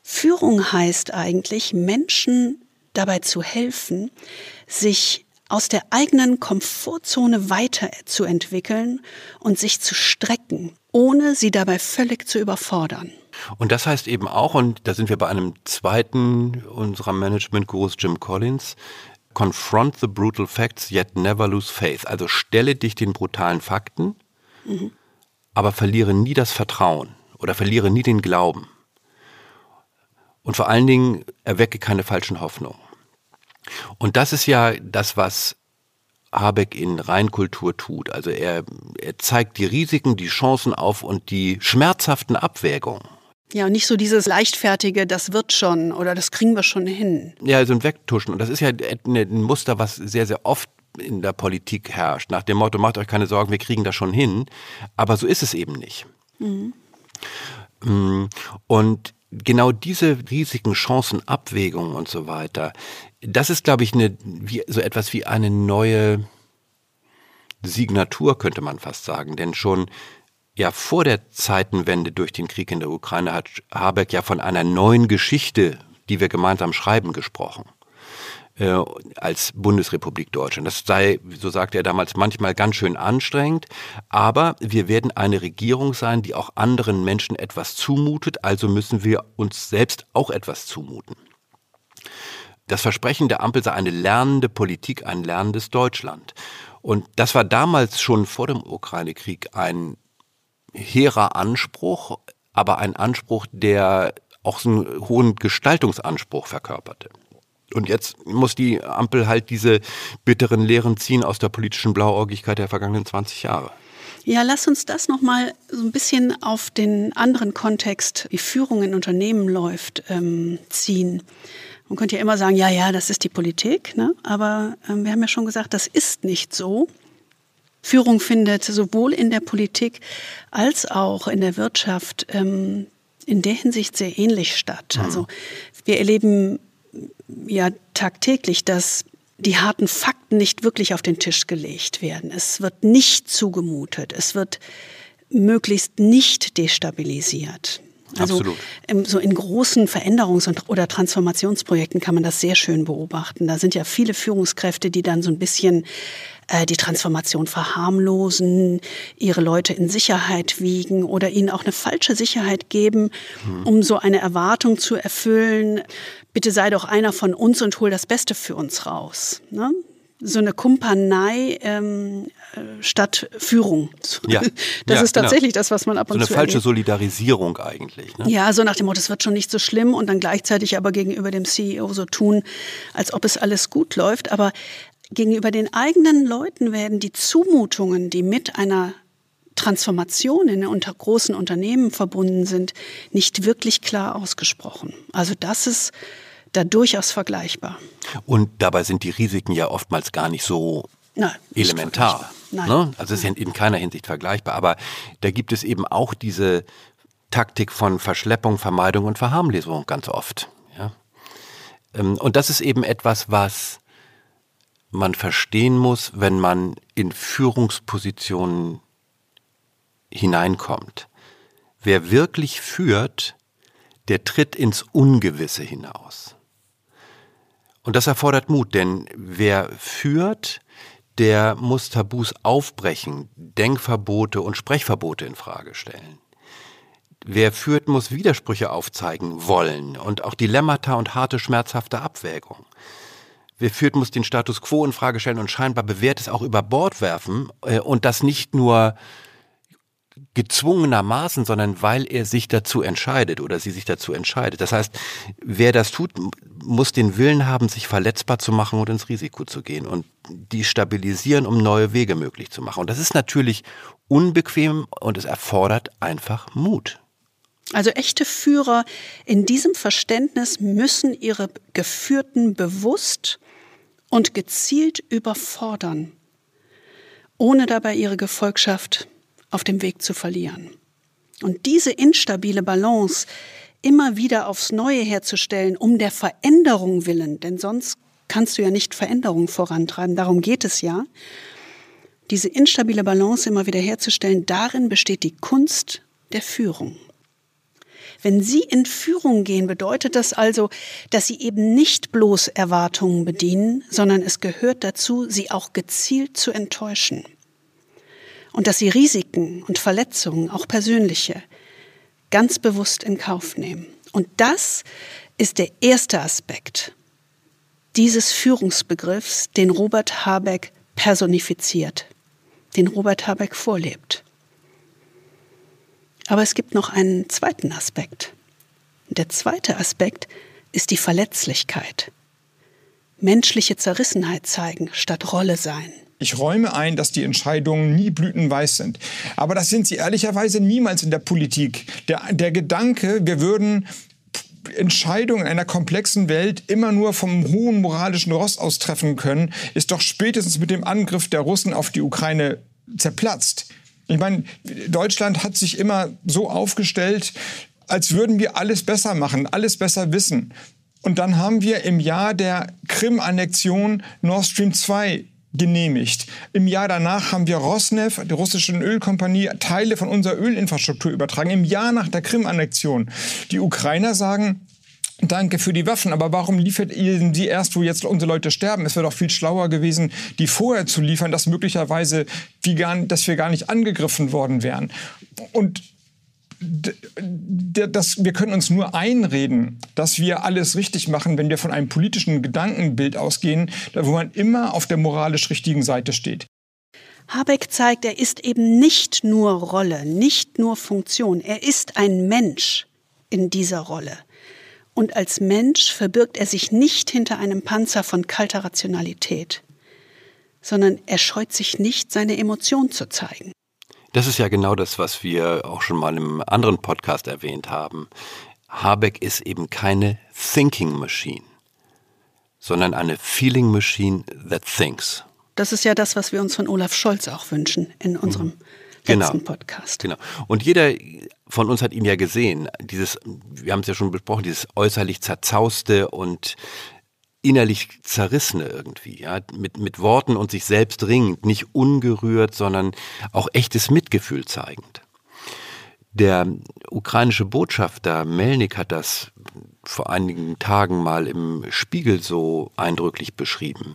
Führung heißt eigentlich, Menschen dabei zu helfen, sich aus der eigenen Komfortzone weiterzuentwickeln und sich zu strecken, ohne sie dabei völlig zu überfordern. Und das heißt eben auch, und da sind wir bei einem zweiten unserer Management-Gurus, Jim Collins, confront the brutal facts, yet never lose faith. Also stelle dich den brutalen Fakten, mhm. aber verliere nie das Vertrauen oder verliere nie den Glauben. Und vor allen Dingen erwecke keine falschen Hoffnungen. Und das ist ja das, was Habeck in Reinkultur tut. Also er, er zeigt die Risiken, die Chancen auf und die schmerzhaften Abwägungen. Ja, und nicht so dieses leichtfertige, das wird schon oder das kriegen wir schon hin. Ja, so ein Wegtuschen. Und das ist ja ein Muster, was sehr, sehr oft in der Politik herrscht. Nach dem Motto, macht euch keine Sorgen, wir kriegen das schon hin. Aber so ist es eben nicht. Mhm. Mm, und genau diese riesigen Chancen, Abwägungen und so weiter, das ist, glaube ich, eine, wie, so etwas wie eine neue Signatur, könnte man fast sagen. Denn schon ja vor der Zeitenwende durch den Krieg in der Ukraine hat Habeck ja von einer neuen Geschichte, die wir gemeinsam schreiben, gesprochen. äh, als Bundesrepublik Deutschland. Das sei, so sagte er damals, manchmal ganz schön anstrengend, aber wir werden eine Regierung sein, die auch anderen Menschen etwas zumutet, also müssen wir uns selbst auch etwas zumuten. Das Versprechen der Ampel sei eine lernende Politik, ein lernendes Deutschland. Und das war damals schon vor dem Ukraine-Krieg ein hehrer Anspruch, aber ein Anspruch, der auch einen hohen Gestaltungsanspruch verkörperte. Und jetzt muss die Ampel halt diese bitteren Lehren ziehen aus der politischen Blauäugigkeit der vergangenen 20 Jahre. Ja, lass uns das nochmal so ein bisschen auf den anderen Kontext, wie Führung in Unternehmen läuft, ähm, ziehen. Man könnte ja immer sagen, ja, ja, das ist die Politik, ne? aber ähm, wir haben ja schon gesagt, das ist nicht so. Führung findet sowohl in der Politik als auch in der Wirtschaft ähm, in der Hinsicht sehr ähnlich statt. Mhm. Also wir erleben ja tagtäglich, dass die harten Fakten nicht wirklich auf den Tisch gelegt werden. Es wird nicht zugemutet. Es wird möglichst nicht destabilisiert. Also Absolut. so in großen Veränderungs- oder Transformationsprojekten kann man das sehr schön beobachten. Da sind ja viele Führungskräfte, die dann so ein bisschen äh, die Transformation verharmlosen, ihre Leute in Sicherheit wiegen oder ihnen auch eine falsche Sicherheit geben, mhm. um so eine Erwartung zu erfüllen. Bitte sei doch einer von uns und hol das Beste für uns raus. Ne? So eine Kumpanei ähm, äh, statt Führung. Ja, [LAUGHS] das ja, ist tatsächlich genau. das, was man ab und zu. So eine falsche erlebt. Solidarisierung eigentlich. Ne? Ja, so nach dem Motto, es wird schon nicht so schlimm und dann gleichzeitig aber gegenüber dem CEO so tun, als ob es alles gut läuft. Aber gegenüber den eigenen Leuten werden die Zumutungen, die mit einer Transformation in unter großen Unternehmen verbunden sind, nicht wirklich klar ausgesprochen. Also das ist da durchaus vergleichbar. Und dabei sind die Risiken ja oftmals gar nicht so Nein, elementar. Nein. Ne? Also es ist in keiner Hinsicht vergleichbar. Aber da gibt es eben auch diese Taktik von Verschleppung, Vermeidung und Verharmlosung ganz oft. Ja? Ähm, und das ist eben etwas, was man verstehen muss, wenn man in Führungspositionen hineinkommt. Wer wirklich führt, der tritt ins Ungewisse hinaus. Und das erfordert Mut, denn wer führt, der muss Tabus aufbrechen, Denkverbote und Sprechverbote in Frage stellen. Wer führt, muss Widersprüche aufzeigen wollen und auch Dilemmata und harte, schmerzhafte Abwägung. Wer führt, muss den Status quo in Frage stellen und scheinbar bewährtes auch über Bord werfen äh, und das nicht nur gezwungenermaßen, sondern weil er sich dazu entscheidet oder sie sich dazu entscheidet. Das heißt, wer das tut, muss den Willen haben, sich verletzbar zu machen und ins Risiko zu gehen und die stabilisieren, um neue Wege möglich zu machen. Und das ist natürlich unbequem und es erfordert einfach Mut. Also echte Führer in diesem Verständnis müssen ihre Geführten bewusst und gezielt überfordern, ohne dabei ihre Gefolgschaft auf dem Weg zu verlieren. Und diese instabile Balance immer wieder aufs Neue herzustellen, um der Veränderung willen, denn sonst kannst du ja nicht Veränderung vorantreiben, darum geht es ja. Diese instabile Balance immer wieder herzustellen, darin besteht die Kunst der Führung. Wenn Sie in Führung gehen, bedeutet das also, dass Sie eben nicht bloß Erwartungen bedienen, sondern es gehört dazu, sie auch gezielt zu enttäuschen und dass sie Risiken und Verletzungen, auch persönliche, ganz bewusst in Kauf nehmen. Und das ist der erste Aspekt dieses Führungsbegriffs, den Robert Habeck personifiziert, den Robert Habeck vorlebt. Aber es gibt noch einen zweiten Aspekt. Der zweite Aspekt ist die Verletzlichkeit. Menschliche Zerrissenheit zeigen statt Rolle sein. Ich räume ein, dass die Entscheidungen nie blütenweiß sind. Aber das sind sie ehrlicherweise niemals in der Politik. Der, der Gedanke, wir würden Entscheidungen in einer komplexen Welt immer nur vom hohen moralischen Rost aus treffen können, ist doch spätestens mit dem Angriff der Russen auf die Ukraine zerplatzt. Ich meine, Deutschland hat sich immer so aufgestellt, als würden wir alles besser machen, alles besser wissen. Und dann haben wir im Jahr der Krim-Annexion Nord Stream 2 genehmigt. Im Jahr danach haben wir Rosneft, die russische Ölkompanie, Teile von unserer Ölinfrastruktur übertragen. Im Jahr nach der Krim-Annexion. Die Ukrainer sagen, Danke für die Waffen, aber warum liefert ihr die erst, wo jetzt unsere Leute sterben? Es wäre doch viel schlauer gewesen, die vorher zu liefern, dass möglicherweise, wie gar, dass wir gar nicht angegriffen worden wären. Und das, wir können uns nur einreden, dass wir alles richtig machen, wenn wir von einem politischen Gedankenbild ausgehen, wo man immer auf der moralisch richtigen Seite steht. Habeck zeigt, er ist eben nicht nur Rolle, nicht nur Funktion, er ist ein Mensch in dieser Rolle. Und als Mensch verbirgt er sich nicht hinter einem Panzer von kalter Rationalität, sondern er scheut sich nicht, seine Emotion zu zeigen. Das ist ja genau das, was wir auch schon mal im anderen Podcast erwähnt haben. Habeck ist eben keine Thinking Machine, sondern eine Feeling Machine that thinks. Das ist ja das, was wir uns von Olaf Scholz auch wünschen in unserem mhm. genau. letzten Podcast. Genau. Und jeder von uns hat ihn ja gesehen. Dieses, wir haben es ja schon besprochen, dieses äußerlich zerzauste und innerlich zerrissene irgendwie, ja, mit, mit Worten und sich selbst ringend, nicht ungerührt, sondern auch echtes Mitgefühl zeigend. Der ukrainische Botschafter Melnik hat das vor einigen Tagen mal im Spiegel so eindrücklich beschrieben.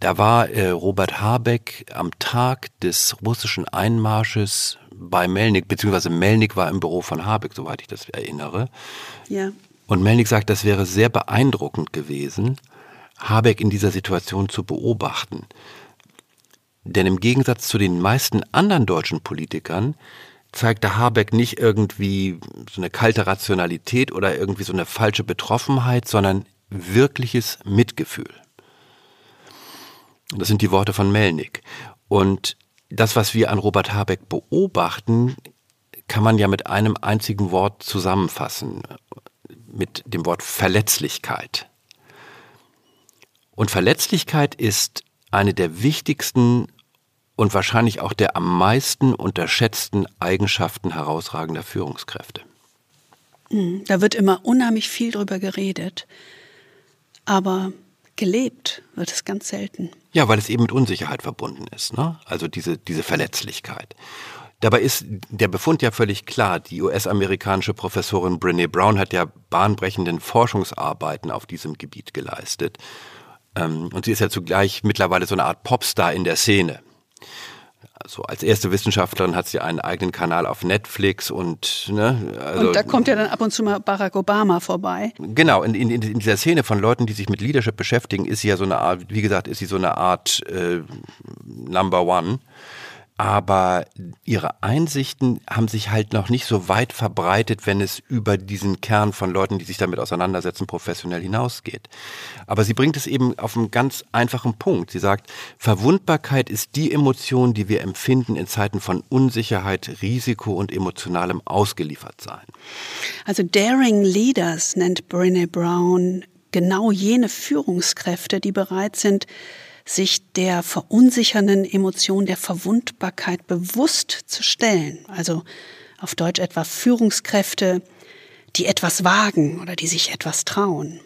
Da war äh, Robert Habeck am Tag des russischen Einmarsches bei Melnik, beziehungsweise Melnik war im Büro von Habeck, soweit ich das erinnere. Ja. Und Melnik sagt, das wäre sehr beeindruckend gewesen, Habeck in dieser Situation zu beobachten. Denn im Gegensatz zu den meisten anderen deutschen Politikern zeigte Habeck nicht irgendwie so eine kalte Rationalität oder irgendwie so eine falsche Betroffenheit, sondern wirkliches Mitgefühl. Das sind die Worte von Melnik. Und das, was wir an Robert Habeck beobachten, kann man ja mit einem einzigen Wort zusammenfassen, mit dem Wort Verletzlichkeit. Und Verletzlichkeit ist eine der wichtigsten und wahrscheinlich auch der am meisten unterschätzten Eigenschaften herausragender Führungskräfte. Hm, da wird immer unheimlich viel drüber geredet, aber gelebt wird es ganz selten. Ja, weil es eben mit Unsicherheit verbunden ist, ne? also diese, diese Verletzlichkeit. Dabei ist der Befund ja völlig klar. Die US-amerikanische Professorin Brené Brown hat ja bahnbrechenden Forschungsarbeiten auf diesem Gebiet geleistet. Ähm, und sie ist ja zugleich mittlerweile so eine Art Popstar in der Szene. Also als erste Wissenschaftlerin hat sie einen eigenen Kanal auf Netflix und ne, also, und da kommt ja dann ab und zu mal Barack Obama vorbei. Genau, in, in, in dieser Szene von Leuten, die sich mit Leadership beschäftigen, ist sie ja so eine Art, wie gesagt, ist sie so eine Art äh, Number One aber ihre Einsichten haben sich halt noch nicht so weit verbreitet, wenn es über diesen Kern von Leuten, die sich damit auseinandersetzen, professionell hinausgeht. Aber sie bringt es eben auf einen ganz einfachen Punkt. Sie sagt, Verwundbarkeit ist die Emotion, die wir empfinden in Zeiten von Unsicherheit, Risiko und emotionalem Ausgeliefertsein. Also Daring Leaders nennt Brené Brown genau jene Führungskräfte, die bereit sind, sich der verunsichernden Emotion der Verwundbarkeit bewusst zu stellen. Also auf Deutsch etwa Führungskräfte, die etwas wagen oder die sich etwas trauen.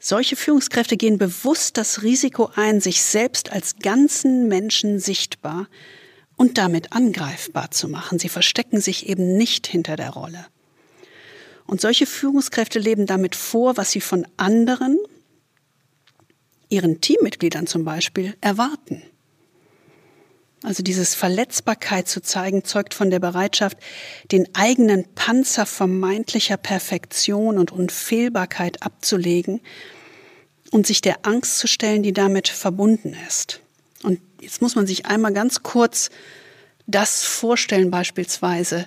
Solche Führungskräfte gehen bewusst das Risiko ein, sich selbst als ganzen Menschen sichtbar und damit angreifbar zu machen. Sie verstecken sich eben nicht hinter der Rolle. Und solche Führungskräfte leben damit vor, was sie von anderen ihren Teammitgliedern zum Beispiel erwarten. Also dieses Verletzbarkeit zu zeigen, zeugt von der Bereitschaft, den eigenen Panzer vermeintlicher Perfektion und Unfehlbarkeit abzulegen und sich der Angst zu stellen, die damit verbunden ist. Und jetzt muss man sich einmal ganz kurz das vorstellen, beispielsweise,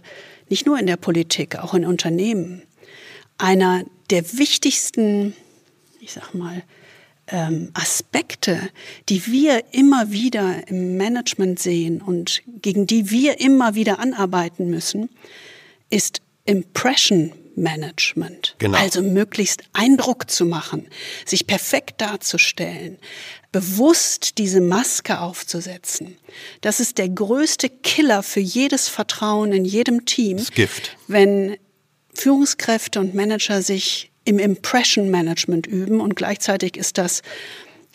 nicht nur in der Politik, auch in Unternehmen. Einer der wichtigsten, ich sag mal, ähm, Aspekte, die wir immer wieder im Management sehen und gegen die wir immer wieder anarbeiten müssen, ist Impression Management. Genau. Also möglichst Eindruck zu machen, sich perfekt darzustellen, bewusst diese Maske aufzusetzen. Das ist der größte Killer für jedes Vertrauen in jedem Team. Das Gift. Wenn Führungskräfte und Manager sich im Impression Management üben und gleichzeitig ist das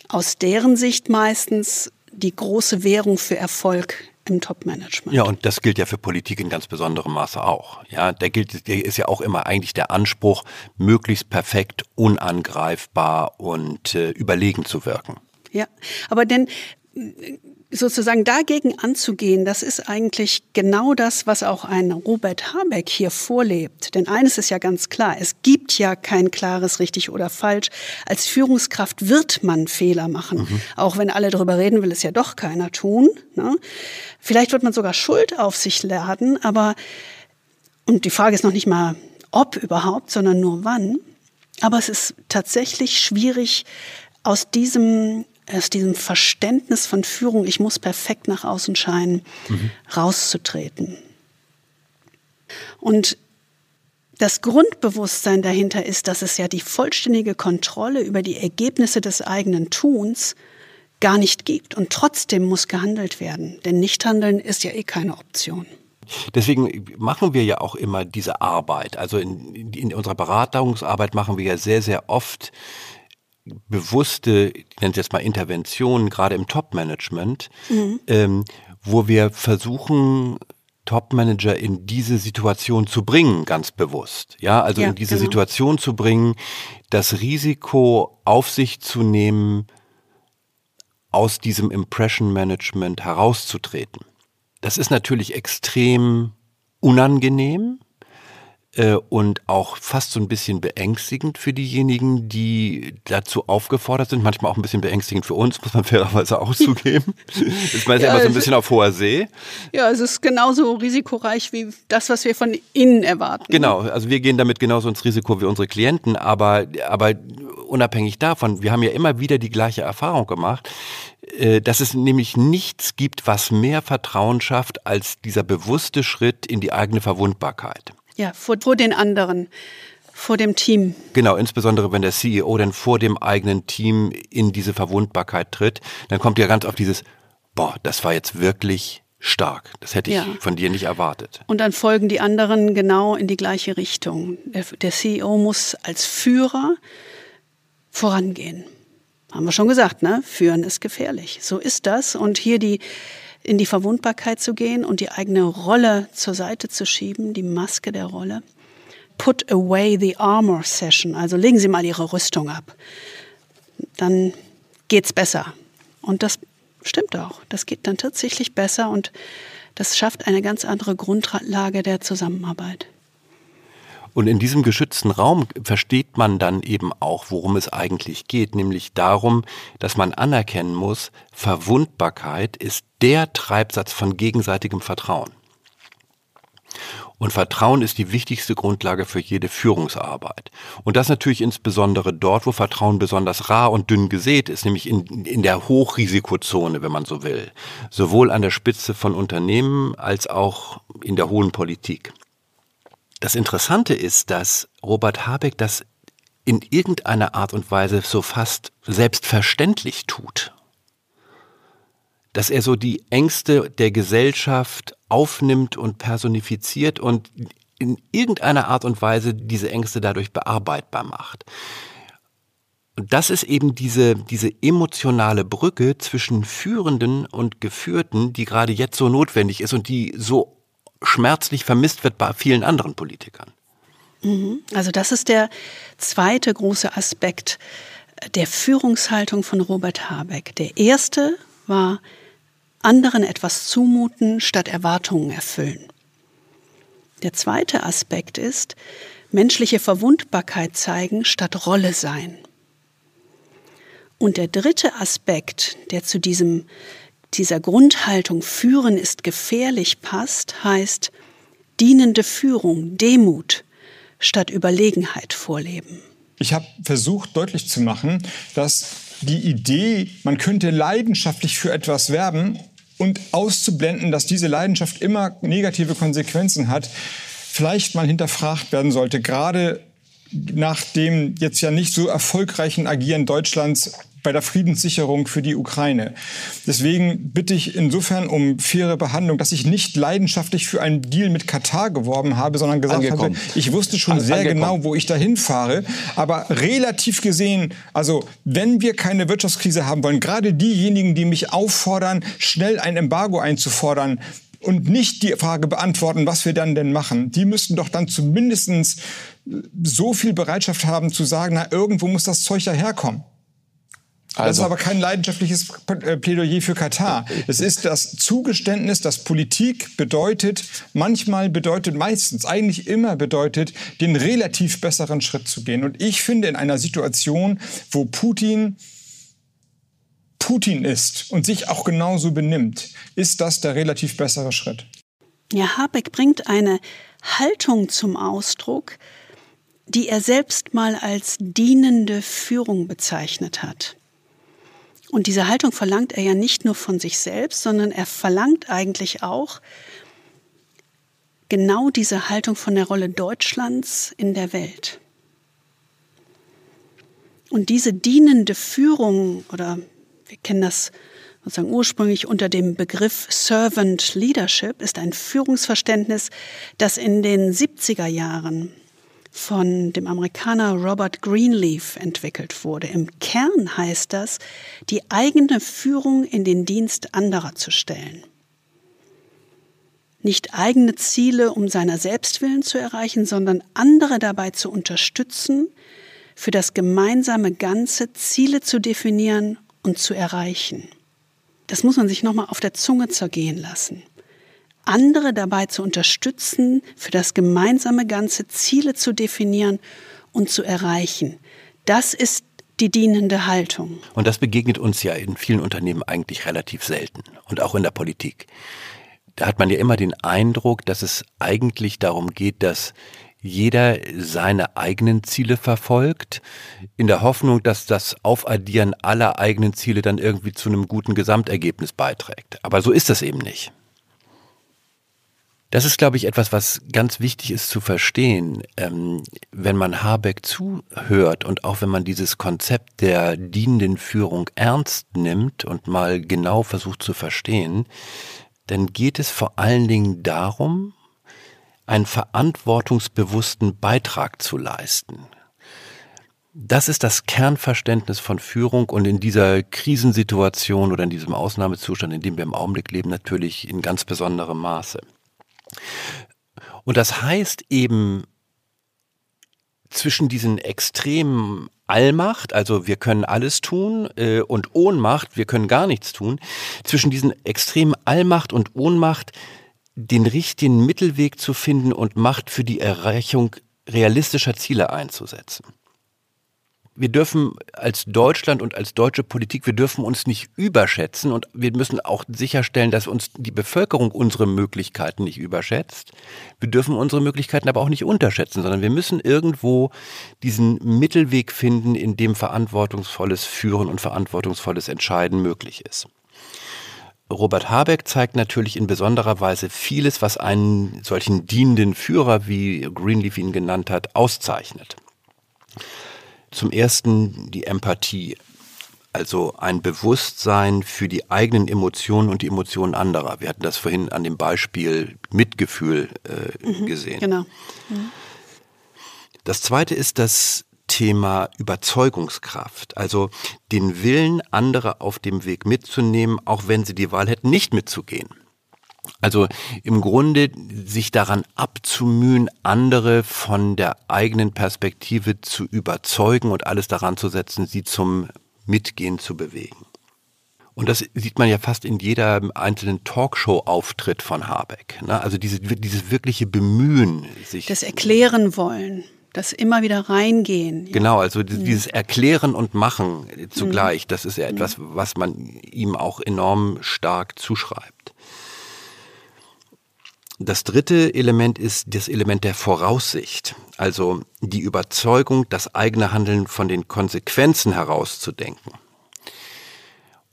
aus deren Sicht meistens die große Währung für Erfolg im Top-Management. Ja, und das gilt ja für Politik in ganz besonderem Maße auch. Ja, da gilt, der ist ja auch immer eigentlich der Anspruch, möglichst perfekt, unangreifbar und äh, überlegen zu wirken. Ja, aber denn sozusagen dagegen anzugehen, das ist eigentlich genau das, was auch ein Robert Habeck hier vorlebt. Denn eines ist ja ganz klar, es gibt ja kein klares richtig oder falsch. Als Führungskraft wird man Fehler machen. Mhm. Auch wenn alle darüber reden, will es ja doch keiner tun. Ne? Vielleicht wird man sogar Schuld auf sich laden, aber, und die Frage ist noch nicht mal, ob überhaupt, sondern nur wann. Aber es ist tatsächlich schwierig, aus diesem aus diesem Verständnis von Führung, ich muss perfekt nach außen scheinen, mhm. rauszutreten. Und das Grundbewusstsein dahinter ist, dass es ja die vollständige Kontrolle über die Ergebnisse des eigenen Tuns gar nicht gibt. Und trotzdem muss gehandelt werden. Denn Nichthandeln ist ja eh keine Option. Deswegen machen wir ja auch immer diese Arbeit. Also in, in unserer Beratungsarbeit machen wir ja sehr, sehr oft bewusste, ich nenne es jetzt mal Interventionen, gerade im Top-Management, mhm. ähm, wo wir versuchen, Top-Manager in diese Situation zu bringen, ganz bewusst. Ja, also ja, in diese genau. Situation zu bringen, das Risiko auf sich zu nehmen, aus diesem Impression Management herauszutreten. Das ist natürlich extrem unangenehm, und auch fast so ein bisschen beängstigend für diejenigen, die dazu aufgefordert sind. Manchmal auch ein bisschen beängstigend für uns, [LAUGHS] muss man fairerweise auch zugeben. [LAUGHS] ist man ja, immer so ein bisschen auf hoher See. Ja, es ist genauso risikoreich wie das, was wir von innen erwarten. Genau, also wir gehen damit genauso ins Risiko wie unsere Klienten, aber, aber unabhängig davon, wir haben ja immer wieder die gleiche Erfahrung gemacht, äh, dass es nämlich nichts gibt, was mehr Vertrauen schafft als dieser bewusste Schritt in die eigene Verwundbarkeit. Ja, vor, vor den anderen, vor dem Team. Genau, insbesondere wenn der CEO dann vor dem eigenen Team in diese Verwundbarkeit tritt, dann kommt ja ganz auf dieses, boah, das war jetzt wirklich stark. Das hätte ich ja. von dir nicht erwartet. Und dann folgen die anderen genau in die gleiche Richtung. Der, der CEO muss als Führer vorangehen. Haben wir schon gesagt, ne? Führen ist gefährlich. So ist das. Und hier die in die Verwundbarkeit zu gehen und die eigene Rolle zur Seite zu schieben, die Maske der Rolle. Put away the armor session, also legen Sie mal Ihre Rüstung ab. Dann geht's besser. Und das stimmt auch. Das geht dann tatsächlich besser und das schafft eine ganz andere Grundlage der Zusammenarbeit. Und in diesem geschützten Raum versteht man dann eben auch, worum es eigentlich geht, nämlich darum, dass man anerkennen muss, Verwundbarkeit ist der Treibsatz von gegenseitigem Vertrauen. Und Vertrauen ist die wichtigste Grundlage für jede Führungsarbeit. Und das natürlich insbesondere dort, wo Vertrauen besonders rar und dünn gesät ist, nämlich in, in der Hochrisikozone, wenn man so will. Sowohl an der Spitze von Unternehmen als auch in der hohen Politik. Das Interessante ist, dass Robert Habeck das in irgendeiner Art und Weise so fast selbstverständlich tut. Dass er so die Ängste der Gesellschaft aufnimmt und personifiziert und in irgendeiner Art und Weise diese Ängste dadurch bearbeitbar macht. Und das ist eben diese, diese emotionale Brücke zwischen Führenden und Geführten, die gerade jetzt so notwendig ist und die so schmerzlich vermisst wird bei vielen anderen Politikern. Mhm. Also das ist der zweite große Aspekt der Führungshaltung von Robert Habeck. Der erste war anderen etwas zumuten statt Erwartungen erfüllen. Der zweite Aspekt ist menschliche Verwundbarkeit zeigen statt Rolle sein. Und der dritte Aspekt, der zu diesem dieser Grundhaltung führen ist gefährlich passt, heißt dienende Führung, Demut statt Überlegenheit vorleben. Ich habe versucht deutlich zu machen, dass die Idee, man könnte leidenschaftlich für etwas werben und auszublenden, dass diese Leidenschaft immer negative Konsequenzen hat, vielleicht mal hinterfragt werden sollte, gerade nach dem jetzt ja nicht so erfolgreichen Agieren Deutschlands bei der Friedenssicherung für die Ukraine. Deswegen bitte ich insofern um faire Behandlung, dass ich nicht leidenschaftlich für einen Deal mit Katar geworben habe, sondern gesagt Angekommen. habe, ich wusste schon sehr Angekommen. genau, wo ich dahin fahre. Aber relativ gesehen, also wenn wir keine Wirtschaftskrise haben wollen, gerade diejenigen, die mich auffordern, schnell ein Embargo einzufordern, und nicht die Frage beantworten, was wir dann denn machen. Die müssten doch dann zumindest so viel Bereitschaft haben zu sagen, na, irgendwo muss das Zeug ja herkommen. Also. Das ist aber kein leidenschaftliches Plädoyer für Katar. Es ist das Zugeständnis, dass Politik bedeutet, manchmal bedeutet, meistens, eigentlich immer bedeutet, den relativ besseren Schritt zu gehen. Und ich finde, in einer Situation, wo Putin Putin ist und sich auch genauso benimmt, ist das der relativ bessere Schritt. Ja, Habeck bringt eine Haltung zum Ausdruck, die er selbst mal als dienende Führung bezeichnet hat. Und diese Haltung verlangt er ja nicht nur von sich selbst, sondern er verlangt eigentlich auch genau diese Haltung von der Rolle Deutschlands in der Welt. Und diese dienende Führung oder wir kennen das sozusagen ursprünglich unter dem Begriff Servant Leadership, ist ein Führungsverständnis, das in den 70er Jahren von dem Amerikaner Robert Greenleaf entwickelt wurde. Im Kern heißt das, die eigene Führung in den Dienst anderer zu stellen. Nicht eigene Ziele um seiner Selbstwillen zu erreichen, sondern andere dabei zu unterstützen, für das gemeinsame Ganze Ziele zu definieren und zu erreichen. Das muss man sich nochmal auf der Zunge zergehen lassen. Andere dabei zu unterstützen, für das gemeinsame Ganze Ziele zu definieren und zu erreichen. Das ist die dienende Haltung. Und das begegnet uns ja in vielen Unternehmen eigentlich relativ selten und auch in der Politik. Da hat man ja immer den Eindruck, dass es eigentlich darum geht, dass jeder seine eigenen Ziele verfolgt, in der Hoffnung, dass das Aufaddieren aller eigenen Ziele dann irgendwie zu einem guten Gesamtergebnis beiträgt. Aber so ist das eben nicht. Das ist, glaube ich, etwas, was ganz wichtig ist zu verstehen, ähm, wenn man Habeck zuhört und auch wenn man dieses Konzept der dienenden Führung ernst nimmt und mal genau versucht zu verstehen, dann geht es vor allen Dingen darum, einen verantwortungsbewussten Beitrag zu leisten. Das ist das Kernverständnis von Führung und in dieser Krisensituation oder in diesem Ausnahmezustand, in dem wir im Augenblick leben, natürlich in ganz besonderem Maße. Und das heißt eben zwischen diesen extremen Allmacht, also wir können alles tun, äh, und Ohnmacht, wir können gar nichts tun, zwischen diesen extremen Allmacht und Ohnmacht den richtigen Mittelweg zu finden und Macht für die Erreichung realistischer Ziele einzusetzen. Wir dürfen als Deutschland und als deutsche Politik, wir dürfen uns nicht überschätzen und wir müssen auch sicherstellen, dass uns die Bevölkerung unsere Möglichkeiten nicht überschätzt. Wir dürfen unsere Möglichkeiten aber auch nicht unterschätzen, sondern wir müssen irgendwo diesen Mittelweg finden, in dem verantwortungsvolles Führen und verantwortungsvolles Entscheiden möglich ist. Robert Habeck zeigt natürlich in besonderer Weise vieles, was einen solchen dienenden Führer, wie Greenleaf ihn genannt hat, auszeichnet. Zum ersten die Empathie, also ein Bewusstsein für die eigenen Emotionen und die Emotionen anderer. Wir hatten das vorhin an dem Beispiel Mitgefühl äh, mhm, gesehen. Genau. Mhm. Das zweite ist das Thema Überzeugungskraft, also den Willen, andere auf dem Weg mitzunehmen, auch wenn sie die Wahl hätten, nicht mitzugehen. Also im Grunde sich daran abzumühen, andere von der eigenen Perspektive zu überzeugen und alles daran zu setzen, sie zum Mitgehen zu bewegen. Und das sieht man ja fast in jeder einzelnen Talkshow-Auftritt von Habeck. Ne? Also diese, dieses wirkliche Bemühen, sich. Das Erklären wollen. Das immer wieder reingehen. Ja. Genau, also mhm. dieses Erklären und Machen zugleich, mhm. das ist ja etwas, mhm. was man ihm auch enorm stark zuschreibt. Das dritte Element ist das Element der Voraussicht, also die Überzeugung, das eigene Handeln von den Konsequenzen herauszudenken.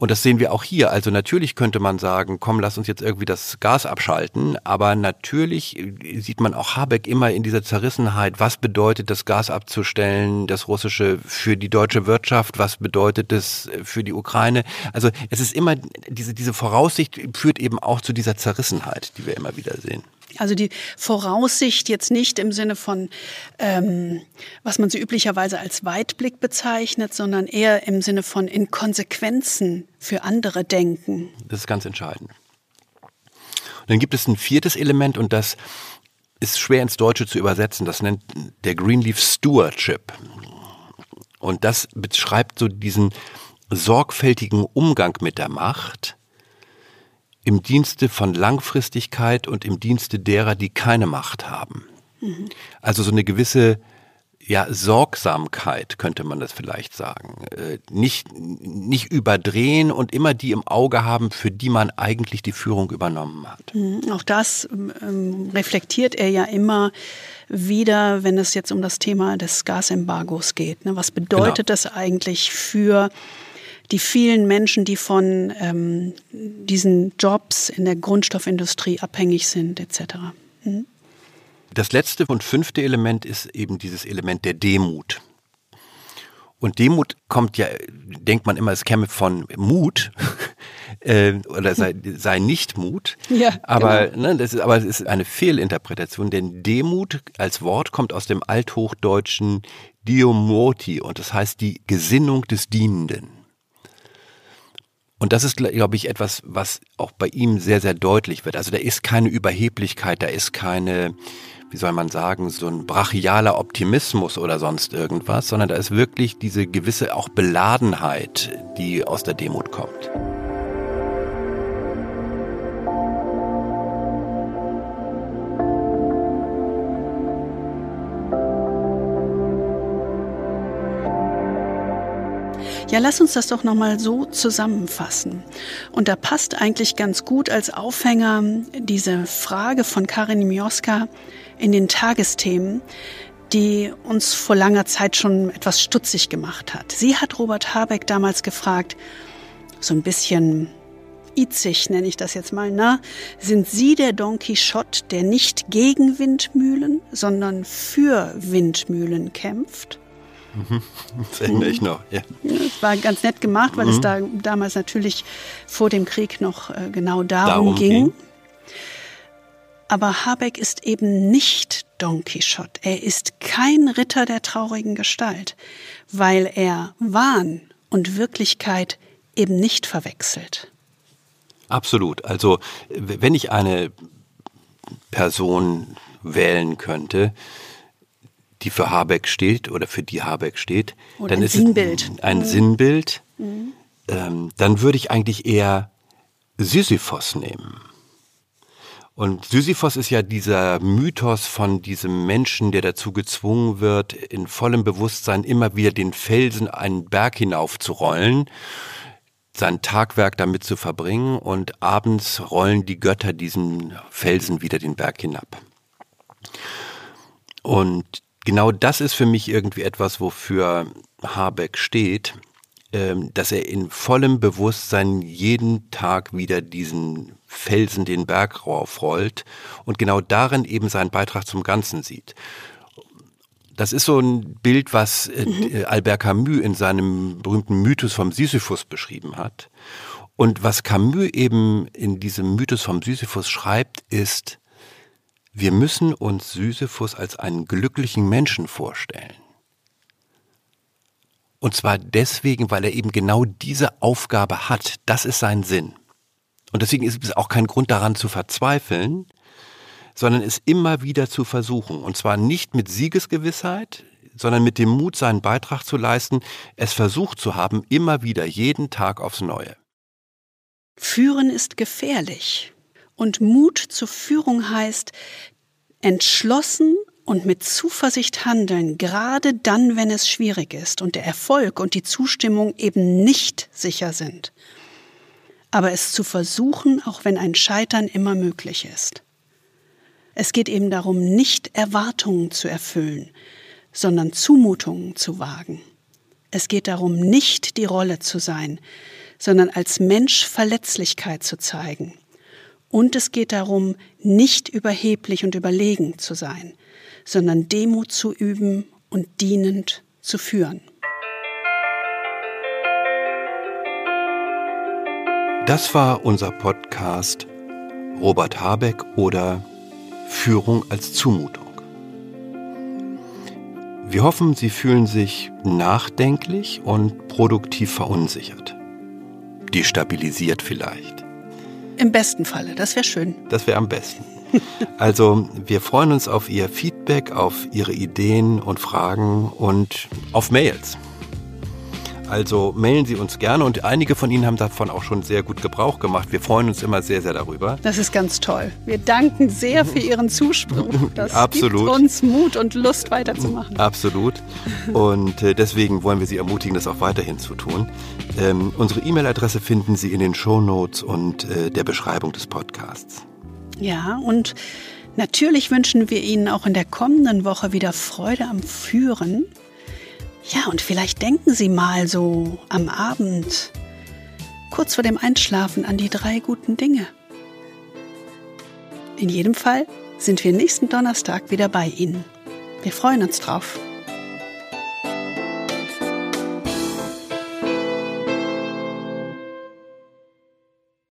Und das sehen wir auch hier. Also natürlich könnte man sagen, komm, lass uns jetzt irgendwie das Gas abschalten. Aber natürlich äh, sieht man auch Habeck immer in dieser Zerrissenheit. Was bedeutet das Gas abzustellen, das russische für die deutsche Wirtschaft? Was bedeutet es für die Ukraine? Also es ist immer, diese, diese Voraussicht führt eben auch zu dieser Zerrissenheit, die wir immer wieder sehen. Also die Voraussicht jetzt nicht im Sinne von, ähm, was man so üblicherweise als Weitblick bezeichnet, sondern eher im Sinne von in Konsequenzen für andere denken. Das ist ganz entscheidend. Und dann gibt es ein viertes Element und das ist schwer ins Deutsche zu übersetzen. Das nennt der Greenleaf Stewardship. Und das beschreibt so diesen sorgfältigen Umgang mit der Macht, im Dienste von Langfristigkeit und im Dienste derer, die keine Macht haben. Mhm. Also so eine gewisse ja, Sorgsamkeit könnte man das vielleicht sagen. Äh, nicht, nicht überdrehen und immer die im Auge haben, für die man eigentlich die Führung übernommen hat. Mhm. Auch das ähm, reflektiert er ja immer wieder, wenn es jetzt um das Thema des Gasembargos geht. Ne? Was bedeutet genau. das eigentlich für die vielen Menschen, die von ähm, diesen Jobs in der Grundstoffindustrie abhängig sind, etc. Hm? Das letzte und fünfte Element ist eben dieses Element der Demut. Und Demut kommt ja, denkt man immer, es käme von Mut [LAUGHS] äh, oder sei, sei nicht Mut. Ja, aber, genau. ne, das ist, aber es ist eine Fehlinterpretation, denn Demut als Wort kommt aus dem althochdeutschen Diomoti und das heißt die Gesinnung des Dienenden. Und das ist, glaube ich, etwas, was auch bei ihm sehr, sehr deutlich wird. Also da ist keine Überheblichkeit, da ist keine, wie soll man sagen, so ein brachialer Optimismus oder sonst irgendwas, sondern da ist wirklich diese gewisse auch Beladenheit, die aus der Demut kommt. Ja, lass uns das doch nochmal so zusammenfassen. Und da passt eigentlich ganz gut als Aufhänger diese Frage von Karin Mioska in den Tagesthemen, die uns vor langer Zeit schon etwas stutzig gemacht hat. Sie hat Robert Habeck damals gefragt, so ein bisschen itzig nenne ich das jetzt mal, na, sind Sie der Don Quixote, der nicht gegen Windmühlen, sondern für Windmühlen kämpft? Das [LAUGHS] erinnere ich noch, ja. Es war ganz nett gemacht, weil mhm. es da damals natürlich vor dem Krieg noch äh, genau darum, darum ging. ging. Aber Habeck ist eben nicht Don Quixote. Er ist kein Ritter der traurigen Gestalt, weil er Wahn und Wirklichkeit eben nicht verwechselt. Absolut. Also wenn ich eine Person wählen könnte, die für Habeck steht oder für die Habeck steht, oder dann ist Sinnbild. es ein mhm. Sinnbild. Mhm. Ähm, dann würde ich eigentlich eher Sisyphos nehmen. Und Sisyphos ist ja dieser Mythos von diesem Menschen, der dazu gezwungen wird, in vollem Bewusstsein immer wieder den Felsen einen Berg hinauf zu rollen, sein Tagwerk damit zu verbringen und abends rollen die Götter diesen Felsen wieder den Berg hinab. Und genau das ist für mich irgendwie etwas, wofür Habeck steht, ähm, dass er in vollem Bewusstsein jeden Tag wieder diesen Felsen den Berg raufrollt und genau darin eben seinen Beitrag zum Ganzen sieht. Das ist so ein Bild, was äh, mhm. Albert Camus in seinem berühmten Mythos vom Sisyphus beschrieben hat. Und was Camus eben in diesem Mythos vom Sisyphus schreibt, ist, wir müssen uns Sisyphus als einen glücklichen Menschen vorstellen. Und zwar deswegen, weil er eben genau diese Aufgabe hat. Das ist sein Sinn. Und deswegen ist es auch kein Grund daran zu verzweifeln, sondern es immer wieder zu versuchen. Und zwar nicht mit Siegesgewissheit, sondern mit dem Mut, seinen Beitrag zu leisten, es versucht zu haben, immer wieder, jeden Tag aufs Neue. Führen ist gefährlich. Und Mut zur Führung heißt, entschlossen und mit Zuversicht handeln, gerade dann, wenn es schwierig ist und der Erfolg und die Zustimmung eben nicht sicher sind. Aber es zu versuchen, auch wenn ein Scheitern immer möglich ist. Es geht eben darum, nicht Erwartungen zu erfüllen, sondern Zumutungen zu wagen. Es geht darum, nicht die Rolle zu sein, sondern als Mensch Verletzlichkeit zu zeigen. Und es geht darum, nicht überheblich und überlegen zu sein, sondern Demut zu üben und dienend zu führen. Das war unser Podcast Robert Habeck oder Führung als Zumutung. Wir hoffen, Sie fühlen sich nachdenklich und produktiv verunsichert. Destabilisiert vielleicht. Im besten Falle, das wäre schön. Das wäre am besten. Also, wir freuen uns auf Ihr Feedback, auf Ihre Ideen und Fragen und auf Mails. Also mailen Sie uns gerne und einige von Ihnen haben davon auch schon sehr gut Gebrauch gemacht. Wir freuen uns immer sehr, sehr darüber. Das ist ganz toll. Wir danken sehr für Ihren Zuspruch. Das Absolut. gibt uns Mut und Lust weiterzumachen. Absolut. Und äh, deswegen wollen wir Sie ermutigen, das auch weiterhin zu tun. Ähm, unsere E-Mail-Adresse finden Sie in den Show Notes und äh, der Beschreibung des Podcasts. Ja, und natürlich wünschen wir Ihnen auch in der kommenden Woche wieder Freude am Führen. Ja, und vielleicht denken Sie mal so am Abend, kurz vor dem Einschlafen, an die drei guten Dinge. In jedem Fall sind wir nächsten Donnerstag wieder bei Ihnen. Wir freuen uns drauf.